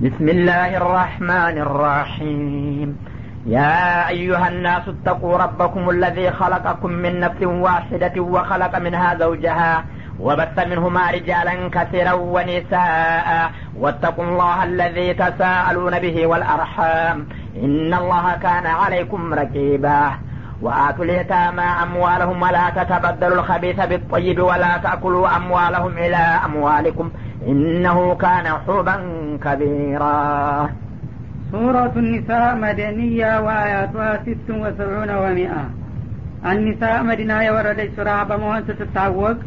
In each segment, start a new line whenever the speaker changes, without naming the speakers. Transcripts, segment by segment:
بسم الله الرحمن الرحيم. يا أيها الناس اتقوا ربكم الذي خلقكم من نفس واحدة وخلق منها زوجها وبث منهما رجالا كثيرا ونساء. واتقوا الله الذي تساءلون به والأرحام. إن الله كان عليكم رقيبا. وآتوا اليتامى أموالهم ولا تتبدلوا الخبيث بالطيب ولا تأكلوا أموالهم إلى أموالكم. إنه كان حوبا كبيرا
سورة النساء مدنية وآياتها ست وسبعون ومئة النساء مدينة የወረደች ሱራ በመሆን ስትታወቅ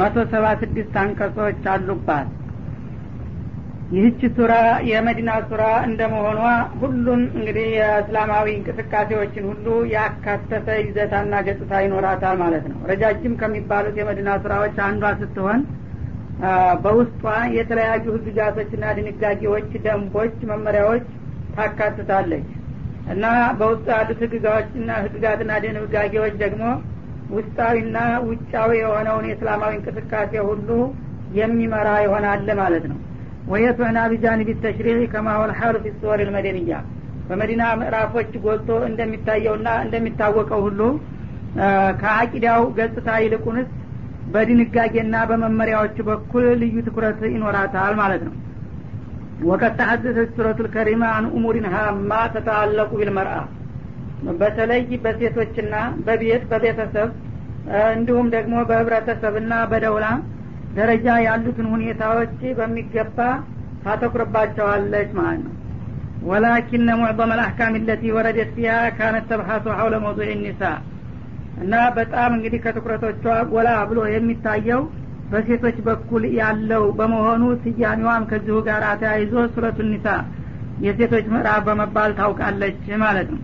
መቶ ሰባ ስድስት አንቀጾች አሉባት ይህች ሱራ የመዲና ሱራ እንደመሆኗ ሁሉን እንግዲህ የእስላማዊ እንቅስቃሴዎችን ሁሉ ያካተተ ይዘታና ገጽታ ይኖራታል ማለት ነው ረጃጅም ከሚባሉት የመዲና ሱራዎች አንዷ ስትሆን በውስጧ የተለያዩ ህግጋቶችና ድንጋጌዎች ደንቦች መመሪያዎች ታካትታለች። እና በውስጡ ያሉት ህግጋዎችና ህግጋትና ድንጋጌዎች ደግሞ ውስጣዊና ውጫዊ የሆነውን የእስላማዊ እንቅስቃሴ ሁሉ የሚመራ ይሆናል ማለት ነው። ወየቱዕና ቢጃኒብ ተሽሪዕ ከማ ሁወል ሐሉ ፊ ሱወር ልመደንያ በመዲና ምዕራፎች ጎልቶ እንደሚታየውና እንደሚታወቀው ሁሉ ከአቂዳው ገጽታ ይልቁንስ በድንጋጌና በመመሪያዎች በኩል ልዩ ትኩረት ይኖራታል ማለት ነው። ወቀድ ተሐደሰት ሱረቱ ልከሪማ አን ኡሙሪን ሀማ ተተአለቁ ቢልመርአ በተለይ በሴቶችና በቤት በቤተሰብ እንዲሁም ደግሞ በህብረተሰብና በደውላ ደረጃ ያሉትን ሁኔታዎች በሚገባ ታተኩርባቸዋለች ማለት ነው። ወላኪነ ሙዕظም አልአሕካም ለቲ ወረደት ፊሃ ካነት ተብሐቱ ሐውለ መውضዕ ኒሳ እና በጣም እንግዲህ ከትኩረቶቿ ጎላ ብሎ የሚታየው በሴቶች በኩል ያለው በመሆኑ ስያሜዋም ከዚሁ ጋር ተያይዞ ሱረቱ ኒሳ የሴቶች ምዕራፍ በመባል ታውቃለች ማለት ነው።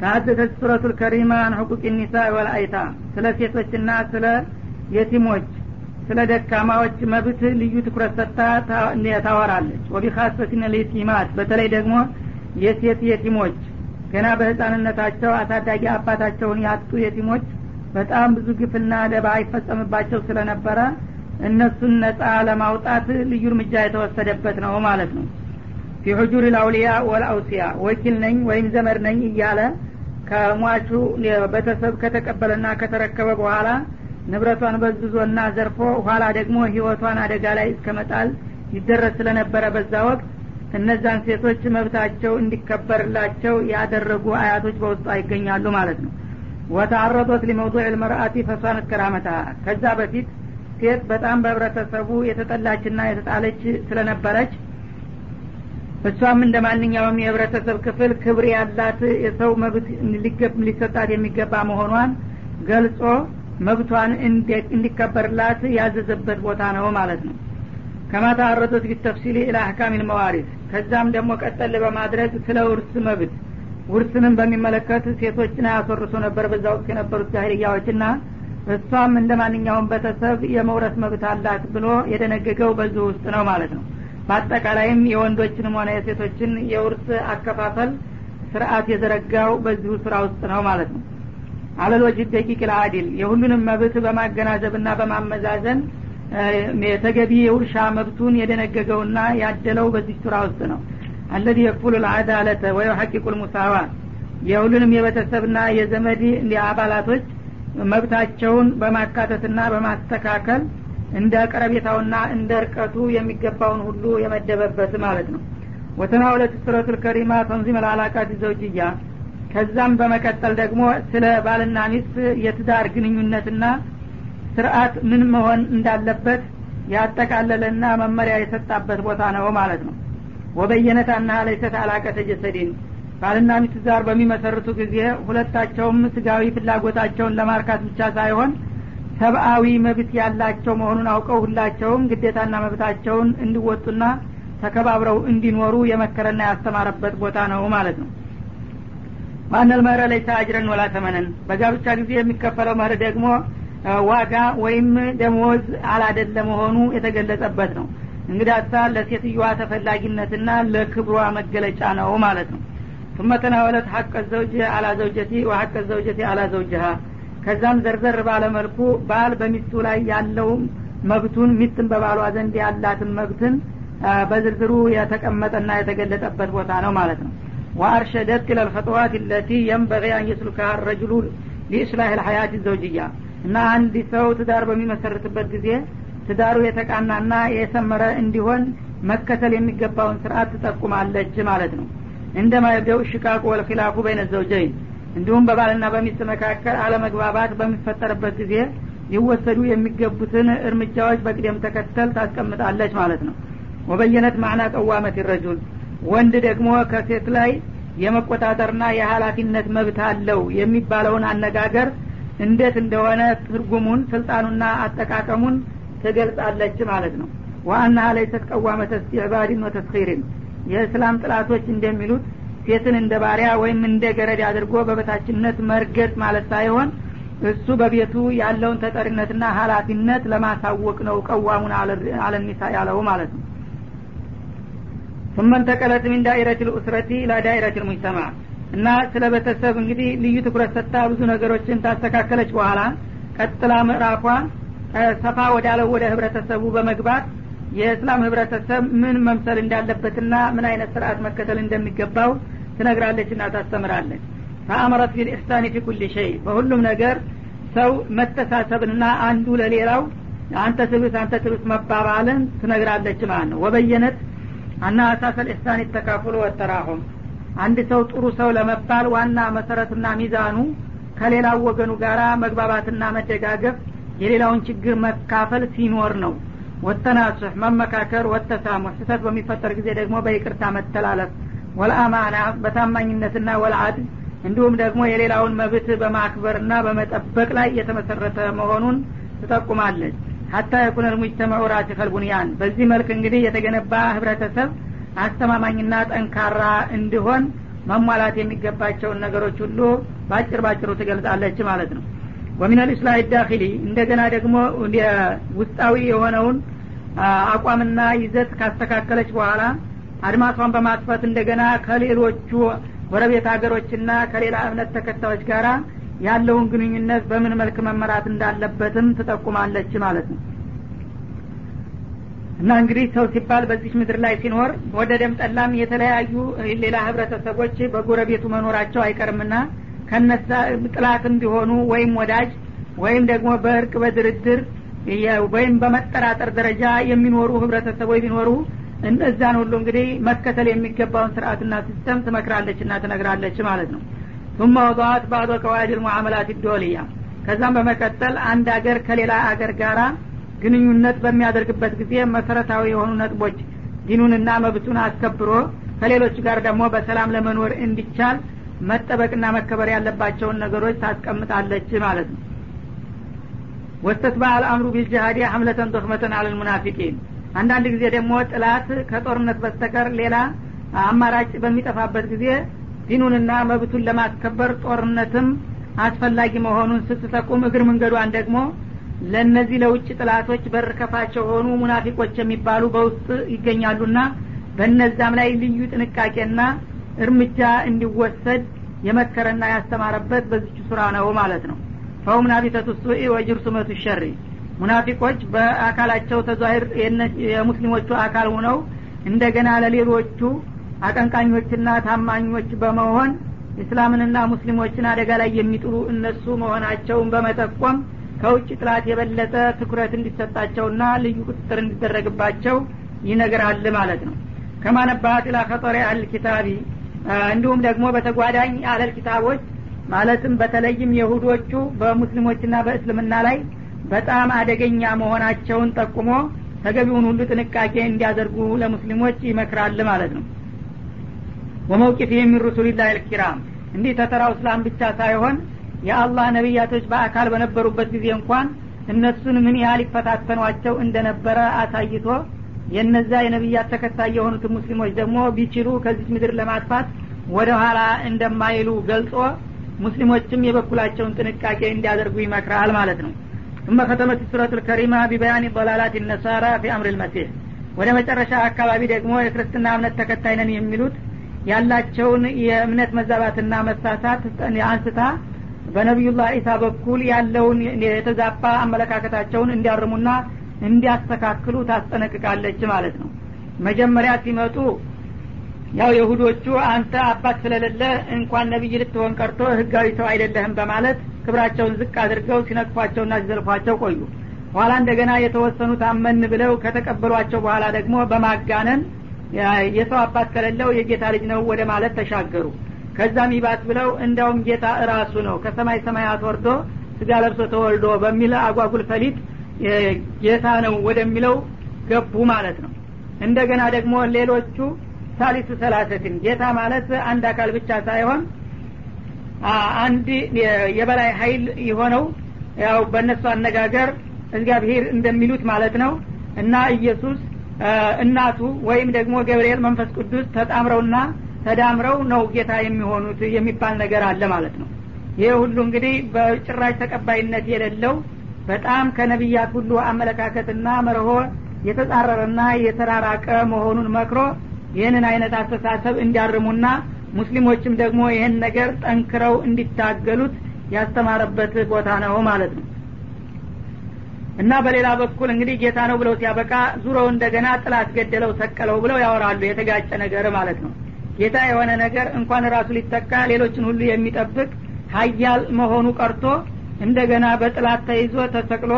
ተሐደሰት ሱረቱ ልከሪማ አን ሕቁቅ ኒሳ ወልአይታ ስለ ሴቶችና ስለ የቲሞች ስለ ደካማዎች መብት ልዩ ትኩረት ሰጥታ ታወራለች። ወቢካሰቲን ልየቲማት በተለይ ደግሞ የሴት የቲሞች ገና በህፃንነታቸው አሳዳጊ አባታቸውን ያጡ የቲሞች በጣም ብዙ ግፍና ደባ ይፈጸምባቸው ስለነበረ እነሱን ነጻ ለማውጣት ልዩ እርምጃ የተወሰደበት ነው ማለት ነው። ፊ ሑጁር ልአውሊያ ወልአውሲያ ወኪል ነኝ ወይም ዘመድ ነኝ እያለ ከሟቹ ቤተሰብ ከተቀበለና ከተረከበ በኋላ ንብረቷን በዝዞና ዘርፎ ኋላ ደግሞ ህይወቷን አደጋ ላይ እስከመጣል ይደረስ ስለነበረ በዛ ወቅት እነዛን ሴቶች መብታቸው እንዲከበርላቸው ያደረጉ አያቶች በውስጧ ይገኛሉ ማለት ነው። ወተአረጦት ሊመውضዕ ልመርአቲ ፈሷነት ከራመታ። ከዛ በፊት ሴት በጣም በህብረተሰቡ የተጠላችና የተጣለች ስለነበረች እሷም እንደ ማንኛውም የህብረተሰብ ክፍል ክብር ያላት የሰው መብት ሊሰጣት የሚገባ መሆኗን ገልጾ መብቷን እንዲከበርላት ያዘዘበት ቦታ ነው ማለት ነው ከማ ተአረጦት ቢተፍሲሊ ኢላ አህካም ልመዋሪስ ከዛም ደግሞ ቀጠል በማድረግ ስለ ውርስ መብት ውርስንም በሚመለከት ሴቶችን አያስወርሱ ነበር በዛ ወቅት የነበሩት ጃሂልያዎችና እሷም እንደ ማንኛውም ቤተሰብ የመውረስ መብት አላት ብሎ የደነገገው በዚህ ውስጥ ነው ማለት ነው። በአጠቃላይም የወንዶችንም ሆነ የሴቶችን የውርስ አከፋፈል ስርአት የዘረጋው በዚሁ ስራ ውስጥ ነው ማለት ነው። አለልወጅ ደቂቅ ልአዲል የሁሉንም መብት በማገናዘብና በማመዛዘን የተገቢ የውርሻ መብቱን የደነገገውና ያደለው በዚህ ሱራ ውስጥ ነው። አለዚ የክፉሉ ልአዳለተ ወይ ሐቂቁ ልሙሳዋት የሁሉንም የቤተሰብና የዘመድ አባላቶች መብታቸውን በማካተትና በማስተካከል እንደ ቀረቤታውና እንደ እርቀቱ የሚገባውን ሁሉ የመደበበት ማለት ነው። ወተናውለት ሱረቱ ልከሪማ ተንዚም ልአላቃት ዘውጅያ። ከዛም በመቀጠል ደግሞ ስለ ባልና ሚስት የትዳር ግንኙነትና ስርአት ምን መሆን እንዳለበት ያጠቃለለና መመሪያ የሰጣበት ቦታ ነው ማለት ነው። ወበየነታና ለይሰት አላቀተ ጀሰዲን ባልና ሚስት ዛር በሚመሰርቱ ጊዜ ሁለታቸውም ስጋዊ ፍላጎታቸውን ለማርካት ብቻ ሳይሆን ሰብአዊ መብት ያላቸው መሆኑን አውቀው ሁላቸውም ግዴታና መብታቸውን እንዲወጡና ተከባብረው እንዲኖሩ የመከረና ያስተማረበት ቦታ ነው ማለት ነው። ዋነል መህረ ለይሳ አጅረን ወላ ተመነን? በጋብቻ ጊዜ የሚከፈለው መህር ደግሞ ዋጋ ወይም ደሞዝ አላደለ መሆኑ የተገለጸበት ነው። እንግዳሳ ለሴትዮዋ ተፈላጊነትና ለክብሯ መገለጫ ነው ማለት ነው። ثم ተናወለት ሐቅ ዘውጅ አላ ዘውጀቲ ወሐቅ ዘውጀቲ አላ ዘውጅሃ ከዛም ዘርዘር ባለመልኩ ባል በሚስቱ ላይ ያለው መብቱን ሚስትን በባሏ ዘንድ ያላትን መብትን በዝርዝሩ የተቀመጠና የተገለጠበት ቦታ ነው ማለት ነው። ወአርሸደት ኢለልፈጠዋት ለቲ የንበغ አን ረጅሉ ሊእስላህ ልሐያት ዘውጅያ። እና አንድ ሰው ትዳር በሚመሰርትበት ጊዜ ትዳሩ የተቃናና የሰመረ እንዲሆን መከተል የሚገባውን ስርአት ትጠቁማለች ማለት ነው። እንደማ የብደው ሽቃቁ ወልኪላፉ በይነ ዘውጀይን። እንዲሁም በባልና በሚስት መካከል አለመግባባት በሚፈጠርበት ጊዜ ሊወሰዱ የሚገቡትን እርምጃዎች በቅደም ተከተል ታስቀምጣለች ማለት ነው። ወበየነት ማዕና ቀዋመት ይረጁል ወንድ ደግሞ ከሴት ላይ የመቆጣጠርና የሀላፊነት መብት አለው የሚባለውን አነጋገር እንዴት እንደሆነ ትርጉሙን ስልጣኑና አጠቃቀሙን ትገልጻለች ማለት ነው ዋአናሀ ለይሰት ቀዋመተ እስቲዕባድን ወተስኺርን የእስላም ጥላቶች እንደሚሉት ሴትን እንደ ባሪያ ወይም እንደ ገረድ አድርጎ በበታችነት መርገጥ ማለት ሳይሆን እሱ በቤቱ ያለውን ተጠሪነትና ሀላፊነት ለማሳወቅ ነው ቀዋሙን አለኒሳ ያለው ማለት ነው ثم انتقلت من دائرة الأسرة إلى دائرة المجتمع እና ስለ ቤተሰብ እንግዲህ ልዩ ትኩረት ሰጥታ ብዙ ነገሮችን ታስተካከለች በኋላ ቀጥላ ምዕራፏ ሰፋ ወዳለው ወደ ህብረተሰቡ በመግባት የእስላም ህብረተሰብ ምን መምሰል እንዳለበትና ምን አይነት ስርአት መከተል እንደሚገባው ትነግራለችና ታስተምራለች። ፈአመረት ቢልኢሕሳን ፊ ኩል ሸይ በሁሉም ነገር ሰው መተሳሰብንና አንዱ ለሌላው አንተ ትብስ አንተ ትብስ መባባልን ትነግራለች ማለት ነው። ወበየነት አና አሳሰ ልኢሕሳን ይተካፍሉ ወተራሁም አንድ ሰው ጥሩ ሰው ለመባል ዋና መሰረትና ሚዛኑ ከሌላው ወገኑ ጋራ መግባባትና መደጋገፍ የሌላውን ችግር መካፈል ሲኖር ነው። ወተናሱሕ መመካከር ወተሳሙሕ ስህተት በሚፈጠር ጊዜ ደግሞ በይቅርታ መተላለፍ ወልአማና በታማኝነትና ወልአድ እንዲሁም ደግሞ የሌላውን መብት በማክበርና በመጠበቅ ላይ የተመሰረተ መሆኑን ትጠቁማለች። ሀታ የኩነ ልሙጅተመዑ ቡንያን። በዚህ መልክ እንግዲህ የተገነባ ህብረተሰብ አስተማማኝና ጠንካራ እንዲሆን መሟላት የሚገባቸውን ነገሮች ሁሉ በአጭር ባጭሩ ትገልጻለች ማለት ነው። ወሚን ልእስላህ ዳኪሊ እንደገና ደግሞ ውስጣዊ የሆነውን አቋምና ይዘት ካስተካከለች በኋላ አድማሷን በማጥፋት እንደገና ከሌሎቹ ጎረቤት ሀገሮችና ከሌላ እምነት ተከታዮች ጋር ያለውን ግንኙነት በምን መልክ መመራት እንዳለበትም ትጠቁማለች ማለት ነው እና እንግዲህ ሰው ሲባል በዚህ ምድር ላይ ሲኖር ወደ ደም ጠላም የተለያዩ ሌላ ህብረተሰቦች በጎረቤቱ መኖራቸው አይቀርምና ከነሳ ጥላትም ቢሆኑ ወይም ወዳጅ ወይም ደግሞ በእርቅ በድርድር ወይም በመጠራጠር ደረጃ የሚኖሩ ህብረተሰቦች ቢኖሩ እነዛን ሁሉ እንግዲህ መከተል የሚገባውን ስርአትና ሲስተም ትመክራለች እና ትነግራለች ማለት ነው ثم وضعت بعض قواعد المعاملات الدولية ከዛም በመቀጠል አንድ አገር ከሌላ አገር ጋራ ግንኙነት በሚያደርግበት ጊዜ መሰረታዊ የሆኑ ነጥቦች ዲኑንና መብቱን አስከብሮ ከሌሎች ጋር ደግሞ በሰላም ለመኖር እንዲቻል መጠበቅና መከበር ያለባቸውን ነገሮች ታስቀምጣለች ማለት ነው። ወስተትባ አልአምሩ ቢልጅሃዲ ሐምለተን ዶክመተን አለል ሙናፊቂን። አንዳንድ ጊዜ ደግሞ ጥላት ከጦርነት በስተቀር ሌላ አማራጭ በሚጠፋበት ጊዜ ዲኑንና መብቱን ለማስከበር ጦርነትም አስፈላጊ መሆኑን ስትጠቁም እግር መንገዷን ደግሞ ለእነዚህ ለውጭ ጥላቶች በር ከፋቸው ሆኑ ሙናፊቆች የሚባሉ በውስጥ ይገኛሉና በእነዛም ላይ ልዩ ጥንቃቄና እርምጃ እንዲወሰድ የመከረና ያስተማረበት በዚች ሱራ ነው ማለት ነው። ፈሁም ናቢተቱ ሱኢ ወጅርሱመቱ ሸሪ። ሙናፊቆች በአካላቸው ተዛሂር የሙስሊሞቹ አካል ሆነው እንደገና ለሌሎቹ አቀንቃኞችና ታማኞች በመሆን እስላምንና ሙስሊሞችን አደጋ ላይ የሚጥሉ እነሱ መሆናቸውን በመጠቆም ከውጭ ጥላት የበለጠ ትኩረት እንዲሰጣቸውና ልዩ ቁጥጥር እንዲደረግባቸው ይነግራል ማለት ነው። ከማነባት ላ ከጦሪ እንዲሁም ደግሞ በተጓዳኝ አለል ኪታቦች ማለትም በተለይም የሁዶቹ በሙስሊሞችና በእስልምና ላይ በጣም አደገኛ መሆናቸውን ጠቁሞ ተገቢውን ሁሉ ጥንቃቄ እንዲያደርጉ ለሙስሊሞች ይመክራል ማለት ነው። ወመውቂፍ የሚን ሩሱሊላህ ልኪራም እንዲህ ተተራው እስላም ብቻ ሳይሆን የአላህ ነቢያቶች በአካል በነበሩበት ጊዜ እንኳን እነሱን ምን ያህል ይፈታተኗቸው እንደነበረ አሳይቶ የነዛ የነቢያት ተከታይ የሆኑትን ሙስሊሞች ደግሞ ቢችሉ ከዚች ምድር ለማጥፋት ወደ ኋላ እንደማይሉ ገልጾ ሙስሊሞችም የበኩላቸውን ጥንቃቄ እንዲያደርጉ ይመክራል ማለት ነው ثم ختمت السورة الكريمة ببيان ضلالات النصارى في أمر المسيح ወደ መጨረሻ አካባቢ ደግሞ የክርስትና እምነት ተከታይ ነን የሚሉት ያላቸውን የእምነት መዛባትና መሳሳት አንስታ በነቢዩላህ ኢሳ በኩል ያለውን የተዛባ አመለካከታቸውን እንዲያርሙና እንዲያስተካክሉ ታስጠነቅቃለች ማለት ነው። መጀመሪያ ሲመጡ ያው የሁዶቹ አንተ አባት ስለሌለ እንኳን ነቢይ ልትሆን ቀርቶ ህጋዊ ሰው አይደለህም በማለት ክብራቸውን ዝቅ አድርገው ሲነቅፏቸውና ሲዘልፏቸው ቆዩ። ኋላ እንደገና የተወሰኑት አመን ብለው ከተቀበሏቸው በኋላ ደግሞ በማጋነን የሰው አባት ከሌለው የጌታ ልጅ ነው ወደ ማለት ተሻገሩ ከዛም ይባት ብለው እንዲያውም ጌታ እራሱ ነው ከሰማይ ሰማያት ወርዶ ስጋ ለብሶ ተወልዶ በሚል አጓጉል ፈሊጥ ጌታ ነው ወደሚለው ገቡ ማለት ነው። እንደገና ደግሞ ሌሎቹ ሳሊሱ ሰላሰትን ጌታ ማለት አንድ አካል ብቻ ሳይሆን አንድ የበላይ ሀይል የሆነው ያው በእነሱ አነጋገር እግዚአብሔር እንደሚሉት ማለት ነው። እና ኢየሱስ እናቱ ወይም ደግሞ ገብርኤል መንፈስ ቅዱስ ተጣምረውና ተዳምረው ነው ጌታ የሚሆኑት የሚባል ነገር አለ ማለት ነው። ይህ ሁሉ እንግዲህ በጭራሽ ተቀባይነት የሌለው በጣም ከነቢያት ሁሉ አመለካከትና መርሆ የተጻረረና የተራራቀ መሆኑን መክሮ ይህንን አይነት አስተሳሰብ እንዲያርሙና ሙስሊሞችም ደግሞ ይህን ነገር ጠንክረው እንዲታገሉት ያስተማረበት ቦታ ነው ማለት ነው። እና በሌላ በኩል እንግዲህ ጌታ ነው ብለው ሲያበቃ ዙረው እንደገና ጥላት ገደለው ሰቀለው ብለው ያወራሉ የተጋጨ ነገር ማለት ነው ጌታ የሆነ ነገር እንኳን ራሱ ሊተካ ሌሎችን ሁሉ የሚጠብቅ ሀያል መሆኑ ቀርቶ እንደገና በጥላት ተይዞ ተሰቅሎ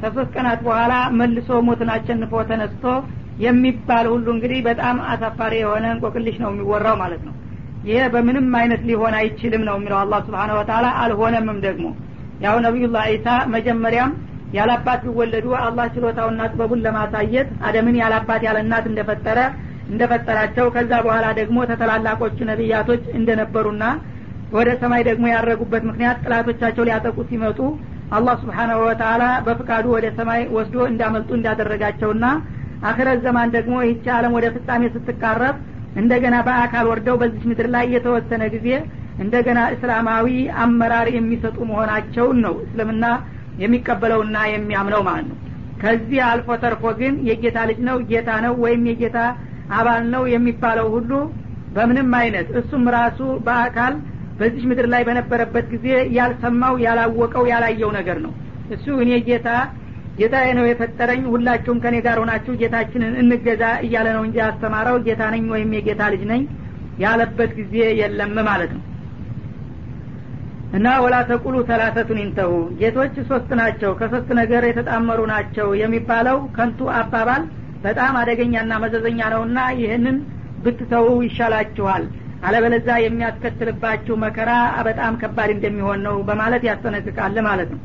ከሶስት ቀናት በኋላ መልሶ ሞትን አሸንፎ ተነስቶ የሚባል ሁሉ እንግዲህ በጣም አሳፋሪ የሆነ እንቆቅልሽ ነው የሚወራው ማለት ነው። ይሄ በምንም አይነት ሊሆን አይችልም ነው የሚለው አላህ ስብሓን ወተላ አልሆነምም ደግሞ ያው ነቢዩላህ ዒሳ መጀመሪያም ያላባት ቢወለዱ አላህ ችሎታውና ጥበቡን ለማሳየት አደምን ያላባት ያለ እናት እንደፈጠረ እንደፈጠራቸው ከዛ በኋላ ደግሞ ተተላላቆቹ ነቢያቶች እንደነበሩና ወደ ሰማይ ደግሞ ያረጉበት ምክንያት ጥላቶቻቸው ሊያጠቁ ሲመጡ አላህ ስብሓናሁ ወተላ በፍቃዱ ወደ ሰማይ ወስዶ እንዳመልጡ እንዳደረጋቸውና አክረት ዘማን ደግሞ ይህች አለም ወደ ፍጻሜ ስትቃረብ እንደገና በአካል ወርደው በዚች ምድር ላይ የተወሰነ ጊዜ እንደገና እስላማዊ አመራር የሚሰጡ መሆናቸውን ነው እስልምና የሚቀበለውና የሚያምነው ማለት ነው። ከዚህ አልፎ ተርፎ ግን የጌታ ልጅ ነው ጌታ ነው ወይም የጌታ አባል ነው የሚባለው ሁሉ በምንም አይነት እሱም ራሱ በአካል በዚች ምድር ላይ በነበረበት ጊዜ ያልሰማው ያላወቀው ያላየው ነገር ነው። እሱ እኔ ጌታ ጌታዬ ነው የፈጠረኝ ሁላችሁም ከኔ ጋር ሆናችሁ ጌታችንን እንገዛ እያለ ነው እንጂ ያስተማረው ጌታ ነኝ ወይም የጌታ ልጅ ነኝ ያለበት ጊዜ የለም ማለት ነው። እና ወላ ተቁሉ ሰላሰቱን ይንተሁ ጌቶች ሶስት ናቸው ከሶስት ነገር የተጣመሩ ናቸው የሚባለው ከንቱ አባባል በጣም አደገኛና መዘዘኛ ነውና ይህንን ብትተው ይሻላችኋል። አለበለዛ የሚያስከትልባችሁ መከራ በጣም ከባድ እንደሚሆን ነው በማለት ያስጠነቅቃል ማለት ነው።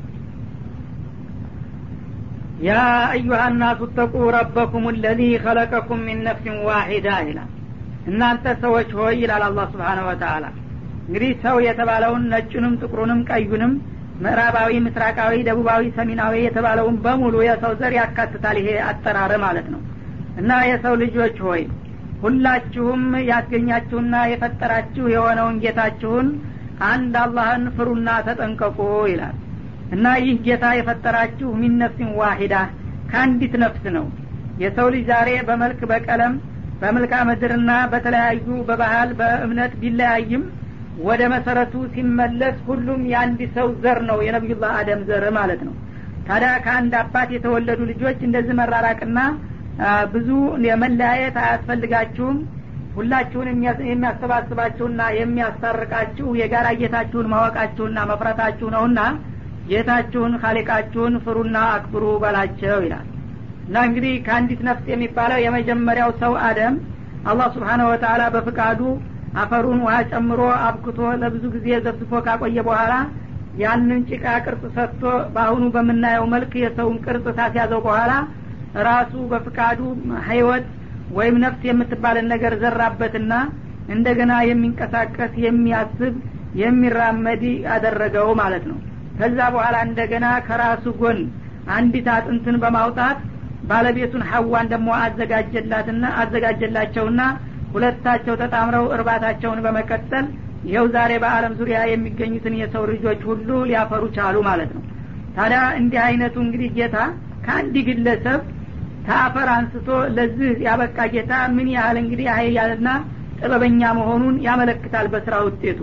ያ አዩሃ ናሱ ተቁ ረበኩም ለዚ ከለቀኩም ሚን ነፍሲን ዋሂዳ ይላል። እናንተ ሰዎች ሆይ ይላል አላህ ስብሓን ወተአላ እንግዲህ ሰው የተባለውን ነጩንም ጥቁሩንም ቀዩንም ምዕራባዊ ምስራቃዊ ደቡባዊ ሰሜናዊ የተባለውን በሙሉ የሰው ዘር ያካትታል ይሄ አጠራር ማለት ነው። እና የሰው ልጆች ሆይ ሁላችሁም ያስገኛችሁና የፈጠራችሁ የሆነውን ጌታችሁን አንድ አላህን ፍሩና ተጠንቀቁ ይላል። እና ይህ ጌታ የፈጠራችሁ ሚን ነፍሲን ዋሂዳ ከአንዲት ነፍስ ነው። የሰው ልጅ ዛሬ በመልክ በቀለም በመልካ ምድርና በተለያዩ በባህል በእምነት ቢለያይም ወደ መሰረቱ ሲመለስ ሁሉም የአንድ ሰው ዘር ነው የነቢዩላህ አደም ዘር ማለት ነው። ታዲያ ከአንድ አባት የተወለዱ ልጆች እንደዚህ መራራቅና ብዙ የመለያየት አያስፈልጋችሁም። ሁላችሁን የሚያሰባስባችሁና የሚያስታርቃችሁ የጋራ ጌታችሁን ማወቃችሁና መፍራታችሁ ነውና ጌታችሁን ካሊቃችሁን ፍሩና አክብሩ በላቸው ይላል። እና እንግዲህ ከአንዲት ነፍስ የሚባለው የመጀመሪያው ሰው አደም አላህ ስብሓነሁ ወተአላ በፍቃዱ አፈሩን ውሃ ጨምሮ አብክቶ ለብዙ ጊዜ ዘብዝፎ ካቆየ በኋላ ያንን ጭቃ ቅርጽ ሰጥቶ በአሁኑ በምናየው መልክ የሰውን ቅርጽ ታስያዘው በኋላ ራሱ በፍቃዱ ህይወት ወይም ነፍስ የምትባልን ነገር ዘራበትና እንደገና የሚንቀሳቀስ የሚያስብ የሚራመድ አደረገው ማለት ነው። ከዛ በኋላ እንደገና ከራሱ ጎን አንዲት አጥንትን በማውጣት ባለቤቱን ሀዋን ደግሞ አዘጋጀላትና አዘጋጀላቸውና ሁለታቸው ተጣምረው እርባታቸውን በመቀጠል ይኸው ዛሬ በአለም ዙሪያ የሚገኙትን የሰው ልጆች ሁሉ ሊያፈሩ ቻሉ ማለት ነው። ታዲያ እንዲህ አይነቱ እንግዲህ ጌታ ከአንድ ግለሰብ ከአፈር አንስቶ ለዚህ ያበቃ ጌታ ምን ያህል እንግዲህ ሀይልና ጥበበኛ መሆኑን ያመለክታል በስራ ውጤቱ።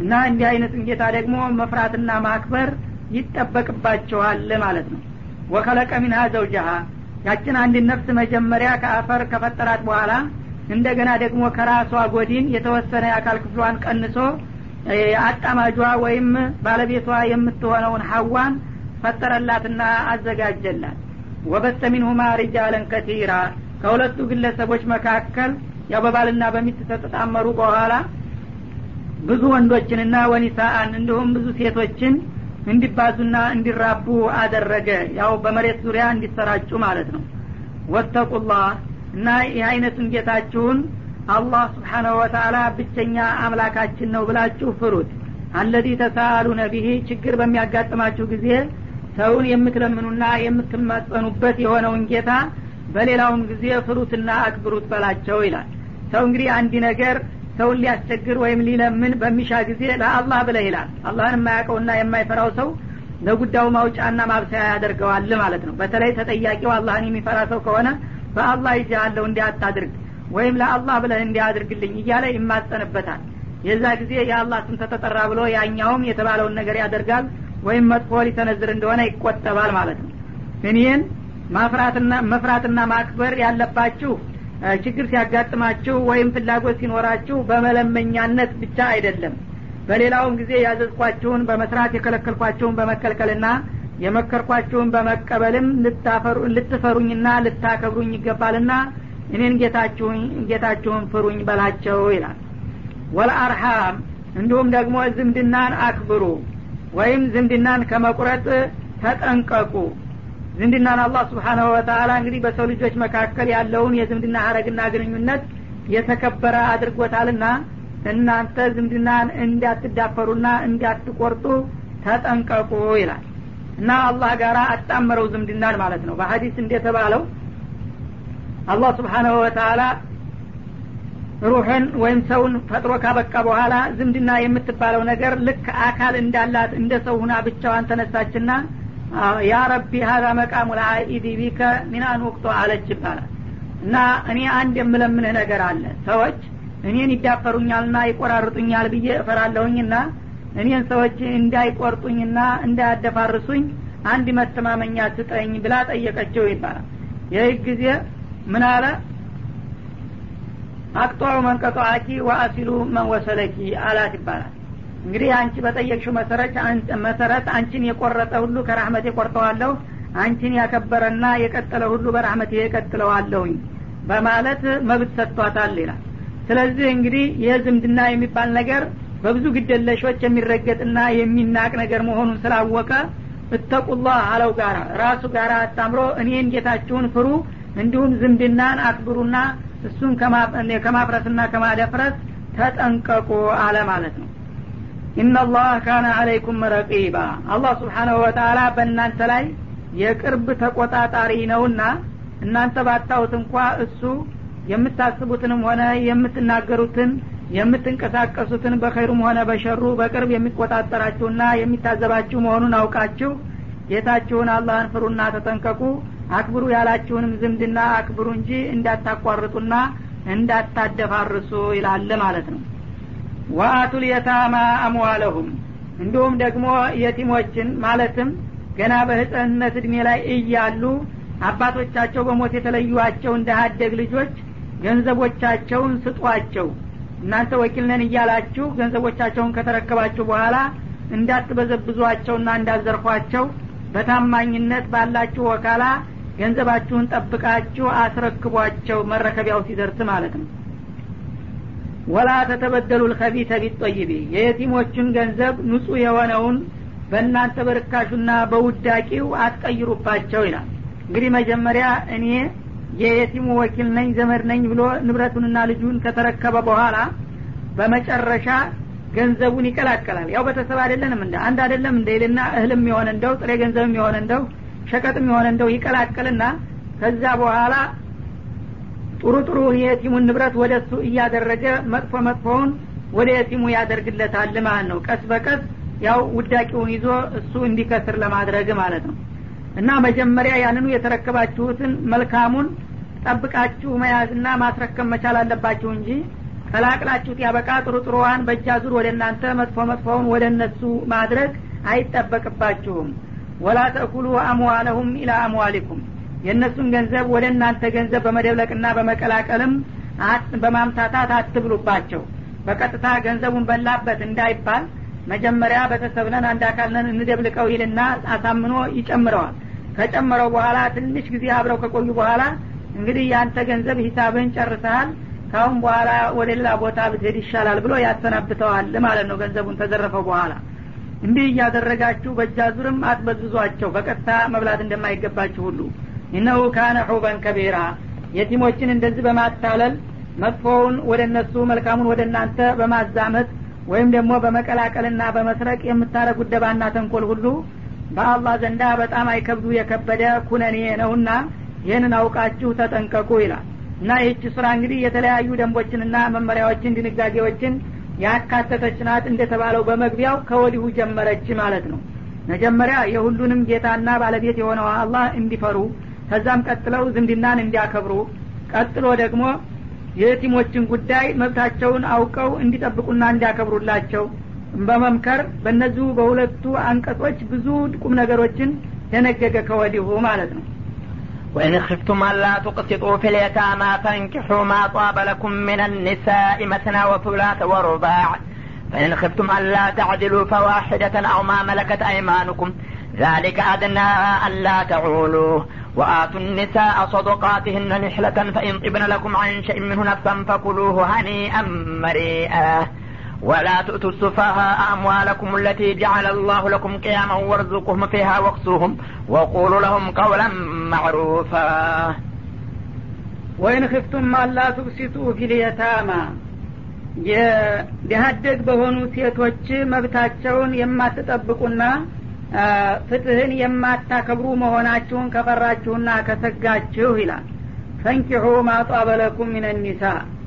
እና እንዲህ አይነቱን ጌታ ደግሞ መፍራትና ማክበር ይጠበቅባቸዋል ማለት ነው። ወከለቀ ሚንሃ ዘውጀሃ ያችን አንድ ነፍስ መጀመሪያ ከአፈር ከፈጠራት በኋላ እንደገና ደግሞ ከራሷ ጎዲን የተወሰነ የአካል ክፍሏን ቀንሶ አጣማጇ ወይም ባለቤቷ የምትሆነውን ሐዋን ፈጠረላትና አዘጋጀላት። ወበተ ሚንሁማ ሪጃለን ከቲራ። ከሁለቱ ግለሰቦች መካከል ያው በባልና በሚስት ተጣመሩ በኋላ ብዙ ወንዶችንና ወኒሳአን እንዲሁም ብዙ ሴቶችን እንዲባዙና እንዲራቡ አደረገ። ያው በመሬት ዙሪያ እንዲሰራጩ ማለት ነው። ወተቁላህ እና ይህ አይነቱን ጌታችሁን አላህ ስብሓናሁ ወተአላ ብቸኛ አምላካችን ነው ብላችሁ ፍሩት። አለዚ ተሳአሉነ ቢሂ ችግር በሚያጋጥማችሁ ጊዜ ሰውን የምትለምኑና የምትማጸኑበት የሆነውን ጌታ በሌላውም ጊዜ ፍሩትና አክብሩት በላቸው ይላል። ሰው እንግዲህ አንድ ነገር ሰውን ሊያስቸግር ወይም ሊለምን በሚሻ ጊዜ ለአላህ ብለህ ይላል። አላህን የማያውቀውና የማይፈራው ሰው ለጉዳዩ ማውጫና ማብሰያ ያደርገዋል ማለት ነው። በተለይ ተጠያቂው አላህን የሚፈራ ሰው ከሆነ በአላህ ይጃለሁ እንዲያታድርግ ወይም ለአላህ ብለህ እንዲያድርግልኝ እያለ ይማጸንበታል። የዛ ጊዜ የአላህ ስም ተተጠራ ብሎ ያኛውም የተባለውን ነገር ያደርጋል ወይም መጥፎ ሊተነዝር እንደሆነ ይቆጠባል ማለት ነው። እኔን ማፍራትና መፍራትና ማክበር ያለባችሁ ችግር ሲያጋጥማችሁ ወይም ፍላጎት ሲኖራችሁ በመለመኛነት ብቻ አይደለም። በሌላውም ጊዜ ያዘዝኳችሁን በመስራት የከለከልኳችሁን በመከልከልና የመከርኳችሁን በመቀበልም ልትፈሩኝና ልታከብሩኝ ይገባልና እኔን ጌታችሁን ፍሩኝ በላቸው ይላል። ወልአርሃም እንዲሁም ደግሞ ዝምድናን አክብሩ ወይም ዝምድናን ከመቁረጥ ተጠንቀቁ። ዝምድናን አላህ ስብሓናሁ ወተላ እንግዲህ በሰው ልጆች መካከል ያለውን የዝምድና ሀረግና ግንኙነት የተከበረ አድርጎታልና እናንተ ዝምድናን እንዳትዳፈሩና እንዳትቆርጡ ተጠንቀቁ ይላል እና አላህ ጋር አጣመረው ዝምድናን ማለት ነው። በሀዲስ እንደተባለው አላህ ስብሓናሁ ወተላ ሩህን ወይም ሰውን ፈጥሮ ካበቃ በኋላ ዝምድና የምትባለው ነገር ልክ አካል እንዳላት እንደ ሰው ሁና ብቻዋን ተነሳችና ያ ረቢ ሀዛ መቃሙ ልአኢዲ ቢከ ሚናን ወቅቶ አለች ይባላል። እና እኔ አንድ የምለምንህ ነገር አለ። ሰዎች እኔን ይዳፈሩኛልና ይቆራርጡኛል ብዬ እፈራለሁኝና እኔን ሰዎች እንዳይቆርጡኝና እንዳያደፋርሱኝ አንድ መተማመኛ ስጠኝ ብላ ጠየቀችው ይባላል። ይህ ጊዜ ምን አለ? አቅጧው መንቀጧአኪ ወአሲሉ መንወሰለኪ አላት ይባላል። እንግዲህ አንቺ በጠየቅሽው መሰረት መሰረት አንቺን የቆረጠ ሁሉ ከራህመቴ ቆርጠዋለሁ አንቺን ያከበረና የቀጠለ ሁሉ በራህመቴ የቀጥለዋለሁኝ በማለት መብት ሰጥቷታል ይላል። ስለዚህ እንግዲህ ይህ ዝምድና የሚባል ነገር በብዙ ግደለሾች የሚረገጥና የሚናቅ ነገር መሆኑን ስላወቀ እተቁላህ አለው ጋራ። ራሱ ጋር አታምሮ እኔን ጌታችሁን ፍሩ እንዲሁም ዝምድናን አክብሩና እሱን ከማፍረስና ከማደፍረስ ተጠንቀቁ አለ ማለት ነው። ኢናላህ ካነ አለይኩም ረቂባ። አላህ ስብሓናሁ ወተላ በእናንተ ላይ የቅርብ ተቆጣጣሪ ነውና እናንተ ባታውት እንኳ እሱ የምታስቡትንም ሆነ የምትናገሩትን የምትንቀሳቀሱትን በኸይሩም ሆነ በሸሩ በቅርብ የሚቆጣጠራችሁና የሚታዘባችሁ መሆኑን አውቃችሁ ጌታችሁን አላህን ፍሩና ተጠንቀቁ። አክብሩ ያላችሁንም ዝምድና አክብሩ እንጂ እንዳታቋርጡና እንዳታደፋርሱ ይላል ማለት ነው። ወአቱል የታማ አምዋለሁም። እንዲሁም ደግሞ የቲሞችን ማለትም ገና በህፀንነት እድሜ ላይ እያሉ አባቶቻቸው በሞት የተለዩዋቸው እንደ ሀደግ ልጆች ገንዘቦቻቸውን ስጧቸው እናንተ ወኪል ነን እያላችሁ ገንዘቦቻቸውን ከተረከባችሁ በኋላ እንዳትበዘብዟቸውና እንዳዘርፏቸው በታማኝነት ባላችሁ ወካላ ገንዘባችሁን ጠብቃችሁ አስረክቧቸው መረከቢያው ሲደርስ ማለት ነው። ወላ ተተበደሉ ልከቢተ ቢጠይቢ የየቲሞችን ገንዘብ ንጹህ የሆነውን በእናንተ በርካሹና በውዳቂው አትቀይሩባቸው ይላል። እንግዲህ መጀመሪያ እኔ የየቲሙ ወኪል ነኝ ዘመድ ነኝ ብሎ ንብረቱንና ልጁን ከተረከበ በኋላ በመጨረሻ ገንዘቡን ይቀላቀላል። ያው ቤተሰብ አይደለንም እንደ አንድ አይደለም እንደ ይልና እህልም የሆነ እንደው ጥሬ ገንዘብም የሆነ እንደው ሸቀጥም የሆነ እንደው ይቀላቀልና ከዛ በኋላ ጥሩ ጥሩ የቲሙን ንብረት ወደ እሱ እያደረገ መጥፎ መጥፎውን ወደ የቲሙ ያደርግለታል ማለት ነው። ቀስ በቀስ ያው ውዳቂውን ይዞ እሱ እንዲከስር ለማድረግ ማለት ነው እና መጀመሪያ ያንኑ የተረከባችሁትን መልካሙን ጠብቃችሁ መያዝና ማስረከብ መቻል አለባችሁ እንጂ ቀላቅላችሁት ያበቃ ጥሩ ጥሩዋን በእጃ ዙር ወደ እናንተ መጥፎ መጥፎውን ወደ እነሱ ማድረግ አይጠበቅባችሁም። ወላ ተእኩሉ አምዋለሁም ኢላ አምዋሊኩም። የእነሱን ገንዘብ ወደ እናንተ ገንዘብ በመደብለቅና በመቀላቀልም በማምታታት አትብሉባቸው። በቀጥታ ገንዘቡን በላበት እንዳይባል መጀመሪያ ቤተሰብነን አንድ አካልነን እንደብልቀው ይልና አሳምኖ ይጨምረዋል። ከጨመረው በኋላ ትንሽ ጊዜ አብረው ከቆዩ በኋላ እንግዲህ የአንተ ገንዘብ ሂሳብህን ጨርሰሃል ካሁን በኋላ ወደ ሌላ ቦታ ብትሄድ ይሻላል ብሎ ያሰናብተዋል ማለት ነው ገንዘቡን ተዘረፈው በኋላ። እንዲህ እያደረጋችሁ በእጃ ዙርም አትበዝብዟቸው በቀጥታ መብላት እንደማይገባችሁ ሁሉ። እነሁ ካነ ሑበን ከቢራ። የቲሞችን እንደዚህ በማታለል መጥፎውን ወደ እነሱ መልካሙን ወደ እናንተ በማዛመት ወይም ደግሞ በመቀላቀልና በመስረቅ የምታረጉት ደባና ተንኮል ሁሉ በአላህ ዘንዳ በጣም አይከብዱ የከበደ ኩነኔ ነውና ይህንን አውቃችሁ ተጠንቀቁ ይላል። እና ይህች ስራ እንግዲህ የተለያዩ ደንቦችንና መመሪያዎችን ድንጋጌዎችን ያካተተች ናት እንደተባለው በመግቢያው ከወዲሁ ጀመረች ማለት ነው። መጀመሪያ የሁሉንም ጌታና ባለቤት የሆነው አላህ እንዲፈሩ ከዛም ቀጥለው ዝምድናን እንዲያከብሩ ቀጥሎ ደግሞ የቲሞችን ጉዳይ መብታቸውን አውቀው እንዲጠብቁና እንዲያከብሩላቸው በመምከር በእነዚሁ በሁለቱ አንቀጾች ብዙ ቁም ነገሮችን ደነገገ ከወዲሁ ማለት ነው
وإن خفتم ألا تقسطوا في اليتامى فانكحوا ما طاب لكم من النساء مثنى وثلاث ورباع فإن خفتم ألا تعدلوا فواحدة أو ما ملكت أيمانكم ذلك أدنى ألا تعولوا وآتوا النساء صدقاتهن نحلة فإن طبن لكم عن شيء منه نفسا فكلوه هنيئا مريئا ولا تؤتوا السفهاء أموالكم التي جعل الله لكم قياما وارزقهم فيها واقسوهم وقولوا لهم قولا معروفا
ወይን ክፍቱም አላ ቱቅሲጡ ፊልየታማ የደሀደግ በሆኑ ሴቶች መብታቸውን የማትጠብቁና ፍትህን የማታከብሩ መሆናችሁን ከፈራችሁና ከሰጋችሁ ይላል። ፈንኪሑ ማጧበለኩም ሚን ኒሳ።